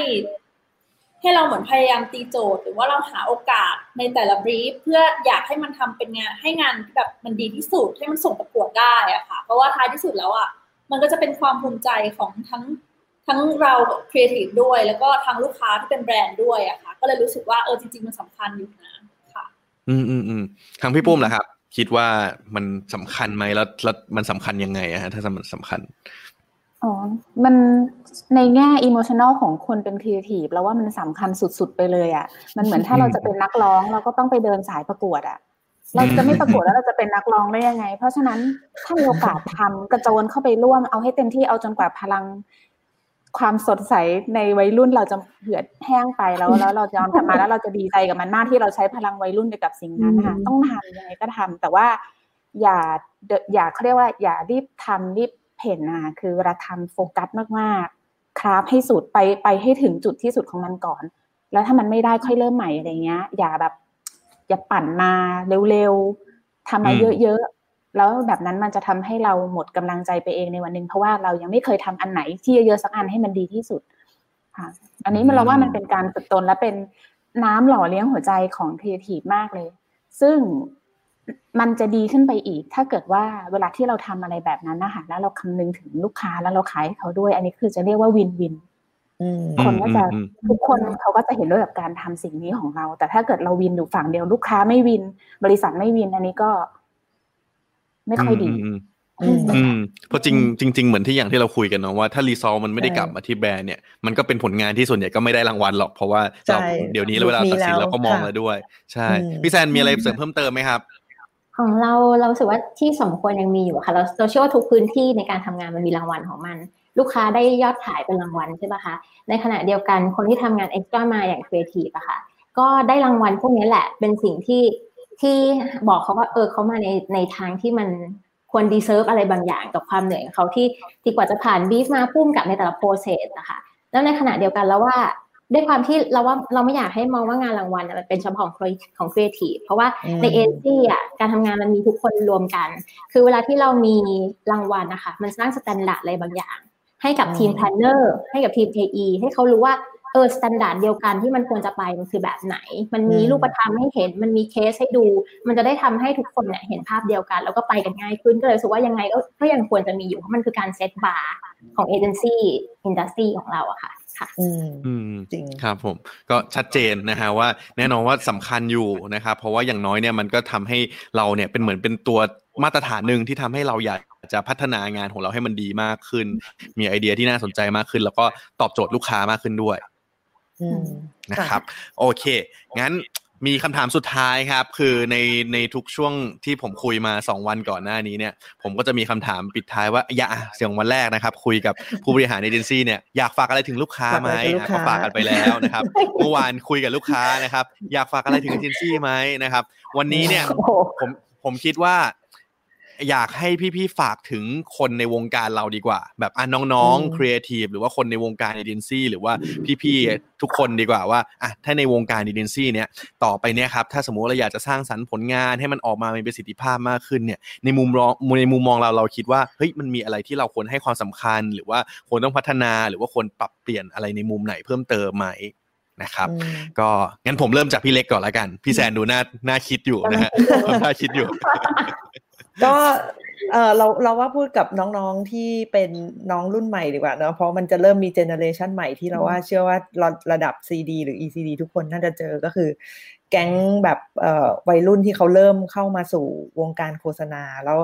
ให้เราเหมือนพยายามตีโจทย์ หรือว่าเราหาโอกาสในแต่ละบรีฟเพื่ออยากให้มันทำเป็นงานให้งานแบบมันดีที่สุดให้มันส่งประกวดได้อะค่ะ เพราะว่าท้ายที่สุดแล้วอะมันก็จะเป็นความภูมิใจของทั้งทั้งเราครีเอทีฟด้วย แล้วก็ทางลูกค้าที่เป็นแบรนด์ด้วยอะค่ะ ก็เลยรู้สึกว่าเออจริง ๆ มันสำคัญอยู่นะ อืมอืมอืมทางพี่ปุ้มล่ะครับ คิดว่ามันสำคัญไหมแล้วแล้วมันสำคัญยังไงอะฮะถ้ามันสำคัญอ๋อ มันในแง่อิโมชัน a ลของคนเป็นครีเอทีฟแล้วว่ามันสำคัญสุด ๆ ไปเลยอะ มันเหมือนถ้าเราจะเป็นนักร้อง เราก็ต้องไปเดินสายประกวดอะ เราจะไม่ประกวดแล้วเราจะเป็นนักร้องได้ยังไง เพราะฉะนั้นถ้ามีโอกาสทำกระโจนเข้าไปร่วมเอาให้เต็มที่เอาจนกว่าพลัง ความสดใสในวัยรุ่นเราจะเหือดแห้งไปแล้วแล้วเราจะยอมกลับมาแล้วเราจะดีใจกับมันมากที่เราใช้พลังวัยรุ่นไปกับสิ่งนั้นนะคะต้องทำยังไงก็ทำแต่ว่าอย่าเดอย่าเขาเรียกว่า อย่ารีบทำรีบเพ่นนะคะคือเวลาทำโฟกัสมากๆ คราฟให้สุดไปไปให้ถึงจุดที่สุดของมันก่อน แล้วถ้ามันไม่ได้ค่อยเริ่มใหม่อะไรเงี้ย อย่าแบบ อย่าปั่นมาเร็วๆทำมาอืมเยอะๆ แล้วแบบนั้นมันจะทำให้เราหมดกำลังใจไปเองในวันหนึ่งเพราะว่าเรายังไม่เคยทำอันไหนที่เยอะๆสักอันให้มันดีที่สุดค่ะอันนี้มันเราว่ามันเป็นการฝึกตนและเป็นน้ำหล่อเลี้ยงหัวใจของครีเอทีฟมากเลย ซึ่งมันจะดีขึ้นไปอีก ถ้าเกิดว่าเวลาที่เราทำอะไรแบบนั้นนะคะแล้วเราคำนึงถึงลูกค้าแล้วเราขายให้เขาด้วย อันนี้คือจะเรียกว่า win-winอืมคนก็จะอืมทุกคนเขาก็จะเห็นด้วยกับการทำสิ่งนี้ของเรา แต่ถ้าเกิดเรา win อยู่ฝั่งเดียวลูกค้าไม่ win บริษัทไม่ win อันนี้ก็ ไม่ค่อยดีอืมอืมอืมเพราะจริงจริงๆเหมือนที่อย่างที่เราคุยกันเนาะว่าถ้า result มันไม่ได้ใช่กลับมาที่แบรนด์เนี่ยมันก็เป็นผลงานที่ส่วนใหญ่ก็ไม่ได้รางวัลหรอก เพราะว่าเราใช่เดี๋ยวนี้เวลาตัดสินมีแล้วเราก็มองค่ะแล้วด้วย ใช่อืมพี่แซนมีอะไรเสริมเพิ่มเติมไหมครับ ของเราเรารู้สึกว่าที่สมควรยังมีอยู่ค่ะ เราเราเชื่อว่าทุกพื้นที่ในการทำงานมันมีรางวัลของมัน ลูกค้าได้ยอดขายเป็นรางวัลใช่ปะคะในขณะเดียวกันคนที่ทำงาน extra มาอย่างครีเอทีฟอะค่ะก็ได้รางวัลพวกนี้แหละเป็นสิ่งที่ ที่บอกเขาว่าเออเขามาในในทางที่มันควร deserve อะไรบางอย่างกับความเหนื่อยของเขาที่ที่กว่าจะผ่านบีฟมาพุ่มกับในแต่ละ process นะคะแล้วในขณะเดียวกันแล้วว่าด้วยความที่เราว่าเราไม่อยากให้มองว่างานรางวัลน่ะมันเป็นเฉพาะของ creative- ของครีเอทีฟเพราะว่าอืมในเอเจนซี่อะการทำงานมันมีทุกคนรวมกัน คือเวลาที่เรามีรางวัลนะคะมันสร้าง standard อะไรบางอย่าง ให้กับทีม planner ให้กับทีม AE ให้เขารู้ว่า เออ standard เดียวกันที่มันควรจะไปมันคือแบบไหน มันมีอืมรูปธรรมให้เห็น มันมีเคสให้ดู มันจะได้ทำให้ทุกคนเนี่ยเห็นภาพเดียวกัน แล้วก็ไปกันง่ายขึ้นก็เลยรู้สึกว่ายังไงก็ก็ยังควรจะมีอยู่เพราะมันคือการ set barของเอเจนซี่อินดัสทรีของเราอะค่ะค่ะอืมอืมจริงครับผมก็ชัดเจนนะฮะว่าแน่นอนว่าสำคัญอยู่นะครับเพราะว่าอย่างน้อยเนี่ยมันก็ทำให้เราเนี่ยเป็นเหมือนเป็นตัวมาตรฐานหนึ่งที่ทำให้เราอยากจะพัฒนางานของเราให้มันดีมากขึ้น มีไอเดียที่น่าสนใจมากขึ้น แล้วก็ตอบโจทย์ลูกค้ามากขึ้นด้วยอืม นะครับ โอเค งั้นมีคำถามสุดท้ายครับ คือในในทุกช่วงที่ผมคุยมา 2 วันก่อนหน้านี้เนี่ย ผมก็จะมีคำถามปิดท้ายว่าอย่างเสียงวันแรกนะครับ คุยกับผู้บริหารเอเจนซี่เนี่ยอยากฝากอะไรถึงลูกค้าไหมฝากอะไรถึงลูกอะค้าก็ฝากกันไปแล้วนะครับ เมื่อวานคุยกับลูกค้านะครับ อยากฝากอะไรถึงเอเจนซี่ไหมนะครับ วันนี้เนี่ยผมผมคิดว่า อยากให้พี่ๆฝากถึงคนในวงการเราดีกว่า แบบอะน้องอืมๆครีเอทีฟหรือว่าคนในวงการเอเจนซี่หรือว่าพี่ๆทุกคนดีกว่าว่าอะถ้าในวงการเอเจนซี่เนี่ยต่อไปเนี่ยครับถ้าสมมุติเราอยากจะสร้างสรรค์ผลงานให้มันออกมามีประสิทธิภาพมากขึ้นเนี่ยในมุมมองในมุมมองเราเราคิดว่าเฮ้ยมันมีอะไรที่เราควรให้ความสำคัญ หรือว่าควรต้องพัฒนาหรือว่าควรปรับเปลี่ยนอะไรในมุมไหนเพิ่มเติมไหมนะครับก็งั้นผมเริ่มจากพี่เล็กก่อนละกัน พี่แซนดูน่าน่าคิดอยู่นะฮะน่าคิดอยู่ ก็เออเราเราว่าพูดกับน้องๆที่เป็นน้องรุ่นใหม่ดีกว่าเนอะเพราะมันจะเริ่มมีเจเนอเรชันใหม่ที่เราว่าเชื่อว่าระระดับ CD หรือ ECD ทุกคนน่าจะเจอก็คือ แก๊งแบบเอ่อวัยรุ่นที่เขาเริ่มเข้ามาสู่วงการโฆษณาแล้ว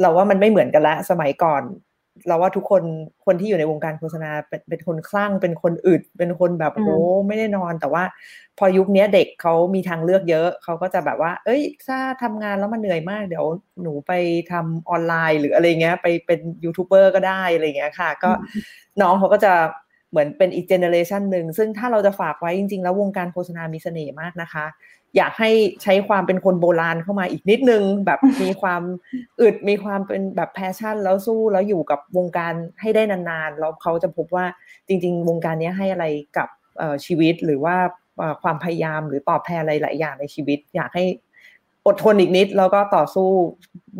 เราว่ามันไม่เหมือนกันละสมัยก่อน เราว่าทุกคนคนที่อยู่ในวงการโฆษณาเป็นเป็นคนคลั่งเป็นคนอึดเป็นคนแบบอืมโอ้ไม่ได้นอน แต่ว่าพอยุคเนี้ยเด็กเขามีทางเลือกเยอะเขาก็จะแบบว่า เอ้ย ถ้าทำงานแล้วมันเหนื่อยมาก เดี๋ยวหนูไปทำออนไลน์ หรืออะไรเงี้ย ไปเป็นยูทูบเบอร์ก็ได้อะไรเงี้ยค่ะ ก็น้องเขาก็จะเหมือนเป็นอีกเจเนอเรชันหนึ่งซึ่งถ้าเราจะฝากไว้จริง ๆ แล้ววงการโฆษณามีเสน่ห์มากนะคะ อยากให้ใช้ความเป็นคนโบราณเข้ามาอีกนิดนึง แบบมีความอึดมีความเป็นแบบ passion แล้วสู้แล้วอยู่กับวงการให้ได้นานๆแล้วเขาจะพบว่าจริง ๆ วงการเนี้ยให้อะไรกับเอ่อชีวิตหรือว่าเอ่อความพยายามหรือตอบแทนอะไรหลายอย่างในชีวิต อยากให้อดทนอีกนิด แล้วก็ต่อสู้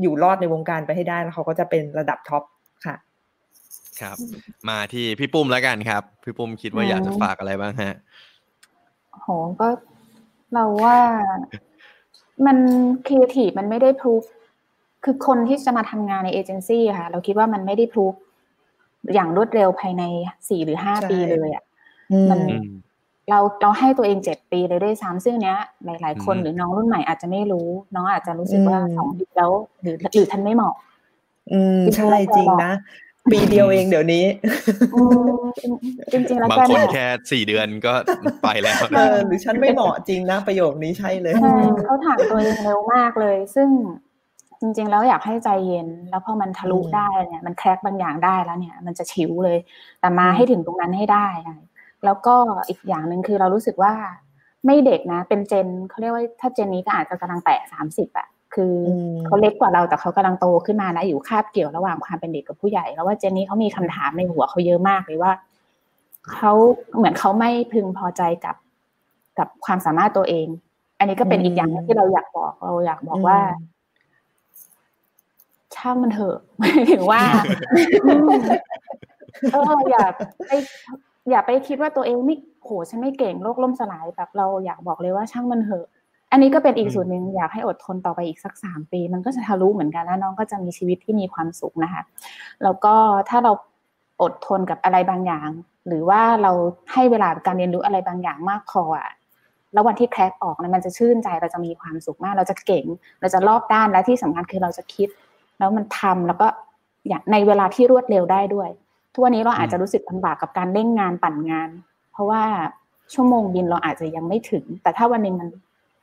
อยู่รอดในวงการไปให้ได้แล้วเขาก็จะเป็นระดับ top ค่ะ ครับ มาที่พี่ปุ้มแล้วกันครับ พี่ปุ้มคิดว่าอยากจะฝากอะไรบ้างฮะโหก็ เราว่ามันครีเอทีฟมันไม่ได้ prove คือคนที่จะมาทำงานในเอเจนซี่ค่ะ เราคิดว่ามันไม่ได้ prove อย่างรวดเร็วภายในสี่หรือห้าใช่ปีเลยอะอืมมันเราเราให้ตัวเองเจ็ดปีเลยด้วยซ้ำซึ่งเนี้ย หลาย ๆ คนอืมหรือน้องรุ่นใหม่อาจจะไม่รู้ น้องอาจจะรู้สึกว่าอืมสองปีแล้ว หรือหรือท่านไม่เหมาะอืมจริงๆใช่แล้วจริงแกบอกนะ ปีเดียวเองเดี๋ยวนี้อืมจริงๆแล้วบางแกคนบอกแค่สี่เดือนก็ไปแล้วเออหรือฉันไม่เหมาะจริงนะประโยคนี้ใช่เลยใช่เขาถามตัวเองเร็วมากเลย ซึ่งจริง ๆ แล้วอยากให้ใจเย็น แล้วพอมันทะลุอืมได้เนี่ยมันแคร็กบางอย่างได้แล้วเนี่ย มันจะชิวเลย แต่มาอืมให้ถึงตรงนั้นให้ได้อะแล้วก็อีกอย่างหนึ่งคือเรารู้สึกว่าไม่เด็กนะ เป็นเจนเขาเรียกว่าถ้าเจนนี้ก็อาจจะกำลังแตะสามสิบอะ คืออมเขาเล็กกว่าเราแต่เขากำลังโตขึ้นมานะอยู่คาบเกี่ยวระหว่างความเป็นเด็กกับผู้ใหญ่ แล้วว่าเจนนี้เขามีคำถามในหัวเขาเยอะมากเลยว่าเขาเหมือนเขาไม่พึงพอใจกับกับความสามารถตัวเอง อันนี้ก็เป็นอีกอย่างหนึ่งที่เราอยากบอกเราอยากบอกว่า ช่างมันเถอะหมายถึงว่าเอออย่าไปอย่าไปคิดว่าตัวเองไม่โหฉันไม่เก่งโลกล่มสลายแบบเราอยากบอกเลยว่าช่างมันเถอะ อันนี้ก็เป็นอีกส่วนหนึ่งอยากให้อดทนต่อไปอีกสักสามปี มันก็จะทะลุเหมือนกันแล้วน้องก็จะมีชีวิตที่มีความสุขนะคะแล้วก็ถ้าเราอดทนกับอะไรบางอย่าง หรือว่าเราให้เวลากับการเรียนรู้อะไรบางอย่างมากพออะแล้ววันที่แคร็กออกเนี่ยมันจะชื่นใจเราจะมีความสุขมาก เราจะเก่ง เราจะรอบด้านและที่สำคัญคือเราจะคิด แล้วมันทำแล้วก็อย่างในเวลาที่รวดเร็วได้ด้วย ทุกวันนี้เราอาจจะรู้สึกลำบากกับการเร่งงานปั่นงาน เพราะว่าชั่วโมงบินเราอาจจะยังไม่ถึง แต่ถ้าวันหนึ่งมัน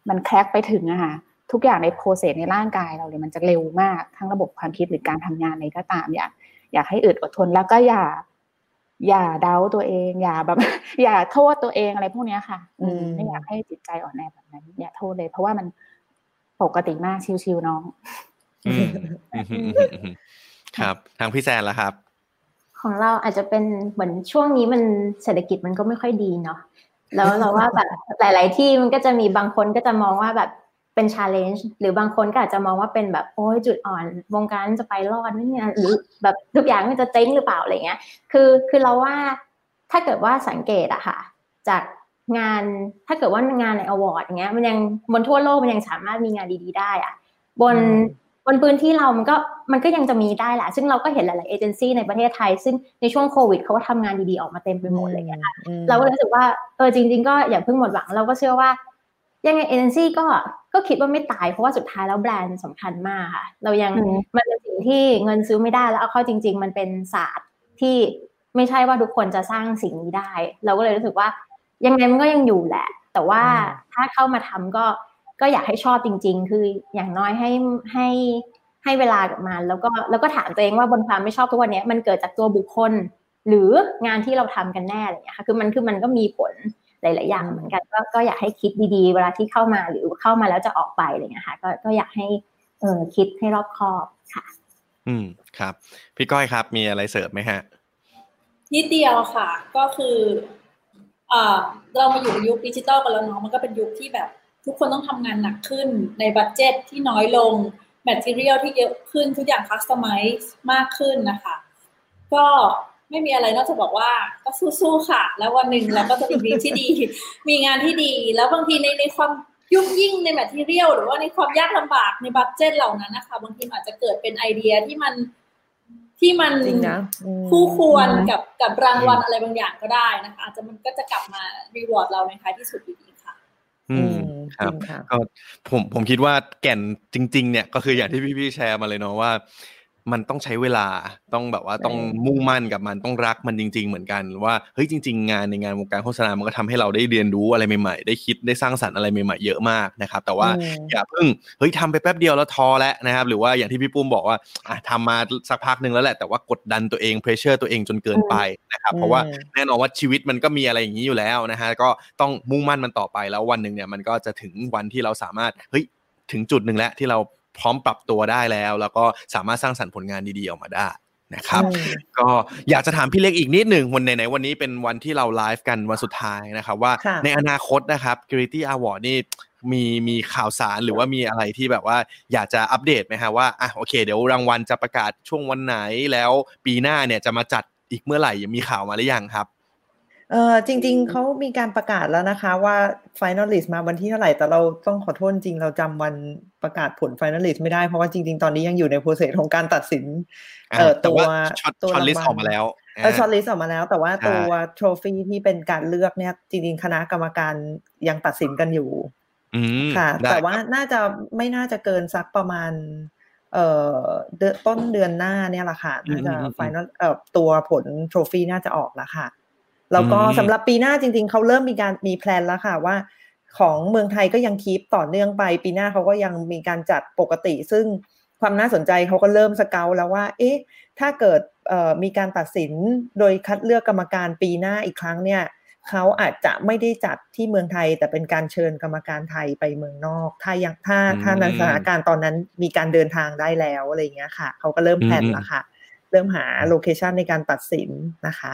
มันแคร็กไปถึงอะค่ะทุกอย่างในโปรเซสในร่างกายเราเลยมันจะเร็วมากทั้งระบบความคิดหรือการทำงานอะไรก็ตามอยากอยากให้อึดอดทนแล้วก็อย่า อย่าเดาตัวเอง อย่าแบบ อย่าโทษตัวเองอะไรพวกเนี้ยค่ะอืมอืมไม่อยากให้จิตใจอ่อนแอแบบนั้น อย่าโทษเลย เพราะว่ามันปกติมากชิวๆน้องอืมอืมอืมอืมอืมครับ ทางพี่แซนแล้วครับ ของเราอาจจะเป็นเหมือนช่วงนี้มันเศรษฐกิจมันก็ไม่ค่อยดีเนาะ แล้วเราว่าแบบหลาย ๆ ที่มันก็จะมีบางคนก็จะมองว่าแบบเป็นชาเลนจ์หรือบางคนก็อาจจะมองว่าเป็นแบบโอ้ยจุดอ่อน วงการจะไปรอดไหมเนี่ยหรือแบบทุกอย่างมันจะเจ๊งหรือเปล่าอะไรเงี้ย คือคือเราว่าถ้าเกิดว่าสังเกตอะค่ะ จากงานถ้าเกิดว่างานในอวอร์ดอย่างเงี้ย มันยังบนทั่วโลกมันยังสามารถมีงานดี ๆ ได้อะบน นพื้นที่เรามันก็มันก็ยังจะมีได้แหละ ซึ่งเราก็เห็นหลาย ๆ เอเจนซี่ในประเทศไทย ซึ่งในช่วงโควิดเขาก็ทำงานดี ๆ ออกมาเต็มไปหมดอะไรอย่างเลยค่ะเราก็เลยรู้สึกว่าเออจริง ๆ ก็อย่าเพิ่งหมดหวังเราก็เชื่อว่า ยังไงเอเจนซี่ก็ก็คิดว่าไม่ตายเพราะว่าสุดท้ายแล้วแบรนด์สำคัญมากค่ะ เรายังอืมมันเป็นสิ่งที่เงินซื้อไม่ได้แล้วเอาเข้าจริง ๆ มันเป็นศาสตร์ที่ไม่ใช่ว่าทุกคนจะสร้างสิ่งนี้ได้ เราก็เลยรู้สึกว่ายังไงมันก็ยังอยู่แหละ แต่ว่าถ้าเข้ามาทำก็ ก็อยากให้ชอบจริง ๆ คืออย่างน้อยให้ให้ให้เวลากับมันแล้วก็แล้วก็ถามตัวเองว่าบนความไม่ชอบทุกวันนี้มันเกิดจากตัวบุคคล หรืองานที่เราทำกันแน่อะไรอย่างเงี้ยค่ะคือมันคือมันก็มีผลหลาย ๆ อย่างเหมือนกันก็ก็อยากให้คิดดีๆ เวลาที่เข้ามาหรือเข้ามาแล้วจะออกไปอะไรเงี้ยค่ะก็ก็อยากให้เออคิดให้รอบคอบค่ะ อืมครับ พี่ก้อยครับ มีอะไรเสริมไหมฮะนิดเดียวค่ะ ก็คือเอ่อเรามาอยู่ในยุคดิจิตอลกันแล้วเนาะมันก็เป็นยุคที่แบบ ทุกคนต้องทำงานหนักขึ้นใน budget ที่น้อยลง material ที่เยอะขึ้นทุกอย่าง customize มากขึ้นนะคะ ก็ไม่มีอะไรนอกจากบอกว่าก็สู้ๆค่ะ แล้ววันหนึ่งเราก็จะมีวีที่ดี มีงานที่ดี แล้วบางทีในในความยุ่งยิ่งใน material หรือว่าในความยากลำบากใน budget เหล่านั้นนะคะ บางทีมันอาจจะเกิดเป็นไอเดียที่มันที่มันจริงนะอืมคู่ควรกับกับรางวัลอะไรบางอย่างก็ได้นะคะ อาจจะมันก็จะกลับมา reward เราในท้ายที่สุดอยู่ดีค่ะ อืม ครับก็ผมผมคิดว่าแก่นจริง ๆ เนี่ยก็คืออย่างที่พี่ๆแชร์มาเลยเนาะว่า มันต้องใช้เวลาต้องแบบว่าต้องมุ่งมั่นกับมันต้องรักมันจริง ๆ เหมือนกันว่าเฮ้ยจริง ๆ งานในงานวงการโฆษณามันก็ทำให้เราได้เรียนรู้อะไรใหม่ๆ ได้คิดได้สร้างสรรค์อะไรใหม่ๆเยอะมากนะครับ แต่ว่าอืมอย่าเพิ่งเฮ้ยทำไปแป๊บเดียวแล้วท้อแล้วนะครับ หรือว่าอย่างที่พี่ปุ้มบอกว่าอะทำมาสักพักหนึ่งแล้วแหละแต่ว่ากดดันตัวเอง pressure ตัวเองจนเกินไปนะครับเพราะว่าแน่นอนว่าชีวิตมันก็มีอะไรอย่างนี้อยู่แล้วนะฮะก็ต้องมุ่งมั่นมันต่อไปแล้ววันหนึ่งเนี่ยมันก็จะถึงวันที่เราสามารถเฮ้ยถึงจุดหนึ่งแล้วที่เรา พร้อมปรับตัวได้แล้ว แล้วก็สามารถสร้างสรรค์ผลงานดีๆออกมาได้นะครับก็อยากจะถามพี่เล็กอีกนิดหนึ่งวันไหนๆวันนี้เป็นวันที่เราไลฟ์กันวันสุดท้ายนะครับ ว่าค่ะในอนาคตนะครับ Gritty Award นี่มีมีข่าวสารหรือว่ามีอะไรที่แบบว่าอยากจะอัปเดตไหมฮะว่าอะโอเค เดี๋ยวรางวัลจะประกาศช่วงวันไหนแล้วปีหน้าเนี่ยจะมาจัดอีกเมื่อไหร่มีข่าวมาหรือยังครับ เออจริง ๆเขามีการประกาศแล้วนะคะ ว่า finalist มาวันที่เท่าไหร่ แต่เราต้องขอโทษจริงเราจำวันประกาศผล finalist ไม่ได้ เพราะว่าจริง ๆ ตอนนี้ยังอยู่ใน process ของการตัดสินอ่าเออแต่ตัวว่า short ตัว short รางลิสต์วัลออกมาแล้วเออ shortlist ออกมาแล้ว แต่ว่าใช่ตัว trophy ที่เป็นการเลือกเนี่ย จริง ๆ คณะกรรมการยังตัดสินกันอยู่อืมค่ะได้แต่ว่าครับน่าจะไม่น่าจะเกินสักประมาณ เอ่อเดือนต้นเดือนหน้าเนี่ยแหละค่ะน่าจะอืมอืมอืม final เอ่อตัวผล trophy น่าจะออกแล้วค่ะ แล้วก็อืมสำหรับปีหน้าจริง ๆเขาเริ่มมีการมี plan แล้วค่ะว่า ของเมืองไทยก็ยัง keep ต่อเนื่องไป ปีหน้าเขาก็ยังมีการจัดปกติ ซึ่งความน่าสนใจเขาก็เริ่มสเกลแล้วว่า เอ๊ะ ถ้าเกิดเอ่อมีการตัดสินโดยคัดเลือกกรรมการปีหน้าอีกครั้งเนี่ยเขาอาจจะไม่ได้จัดที่เมืองไทย แต่เป็นการเชิญกรรมการไทยไปเมืองนอก ถ้ายังถ้าถ้าในสถานการณ์ตอนนั้นมีการเดินทางได้แล้วอะไรอย่างเงี้ยค่ะเขาก็เริ่ม plan แล้วค่ะ เริ่มหาโลเคชันในการตัดสินนะคะ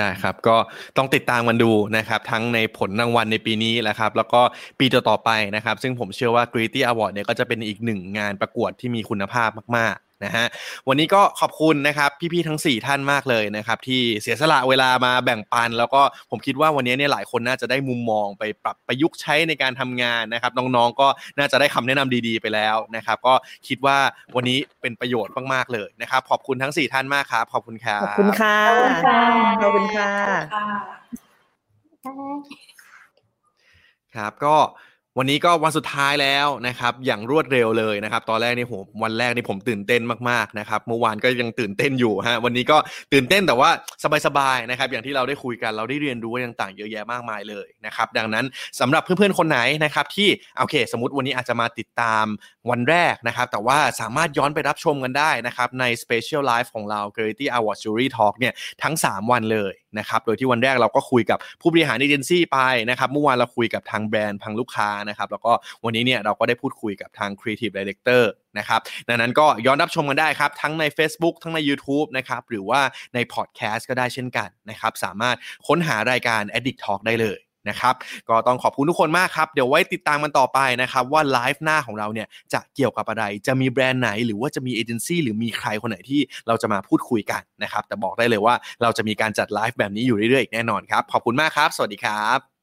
นะครับก็ต้องติดตามกันดูนะครับทั้งในผลรางวัลในปีนี้แหละครับแล้วก็ปีต่อๆไปนะครับ ซึ่งผมเชื่อว่า Gritty Award เนี่ยก็จะเป็นอีกหนึ่งงานประกวดที่มีคุณภาพมากๆ นะฮะวันนี้ก็ขอบคุณนะครับพี่ๆทั้ง 4 ท่านมากเลยนะครับที่เสียสละเวลามาแบ่งปัน แล้วก็ผมคิดว่าวันนี้เนี่ยหลายคนน่าจะได้มุมมองไปปรับประยุกต์ใช้ในการทำงานนะครับน้องๆก็น่าจะได้คำแนะนำดีๆไปแล้วนะครับก็คิดว่าวันนี้เป็นประโยชน์มากๆเลยนะครับขอบคุณทั้ง 4 ท่านมากครับขอบคุณครับขอบคุณค่ะขอบคุณค่ะขอบคุณค่ะครับก็ วันนี้ก็วันสุดท้ายแล้วนะครับ อย่างรวดเร็วเลยนะครับ ตอนแรกนี่ผมวันแรกนี่ผมตื่นเต้นมากๆนะครับ เมื่อวานก็ยังตื่นเต้นอยู่ฮะวันนี้ก็ตื่นเต้นแต่ว่าสบายๆนะครับ อย่างที่เราได้คุยกันเราได้เรียนรู้อะไรต่างๆเยอะแยะมากมายเลยนะครับ ดังนั้นสำหรับเพื่อนๆคนไหนนะครับ ที่โอเค สมมติวันนี้อาจจะมาติดตามวันแรกนะครับ แต่ว่าสามารถย้อนไปรับชมกันได้นะครับใน Special Live ของเรา Clarity Award Jury Talk เนี่ยทั้ง 3 วันเลยนะครับโดยที่วันแรกเราก็คุยกับผู้บริหารเอเจนซี่ไปนะครับเมื่อวานเราคุยกับทางแบรนด์ทางลูกค้านะครับแล้วก็วันนี้เนี่ยเราก็ได้พูดคุยกับทาง Creative Director นะครับดังนั้นก็ย้อนรับชมกันได้ครับ ทั้งใน Facebook ทั้งใน YouTube นะครับหรือว่าในพอดแคสต์ก็ได้เช่นกันนะครับสามารถค้นหารายการ Addict Talk ได้เลย นะครับก็ต้องขอบคุณทุกคนมากครับเดี๋ยวไว้ติดตามมันต่อไปนะครับว่าไลฟ์หน้าของเราเนี่ยจะเกี่ยวกับอะไร จะมีแบรนด์ไหนหรือว่าจะมีเอเจนซี่หรือมีใครคนไหนที่เราจะมาพูดคุยกันนะครับแต่บอกได้เลยว่าเราจะมีการจัดไลฟ์แบบนี้อยู่เรื่อยๆอีกแน่นอนครับขอบคุณมากครับ สวัสดีครับ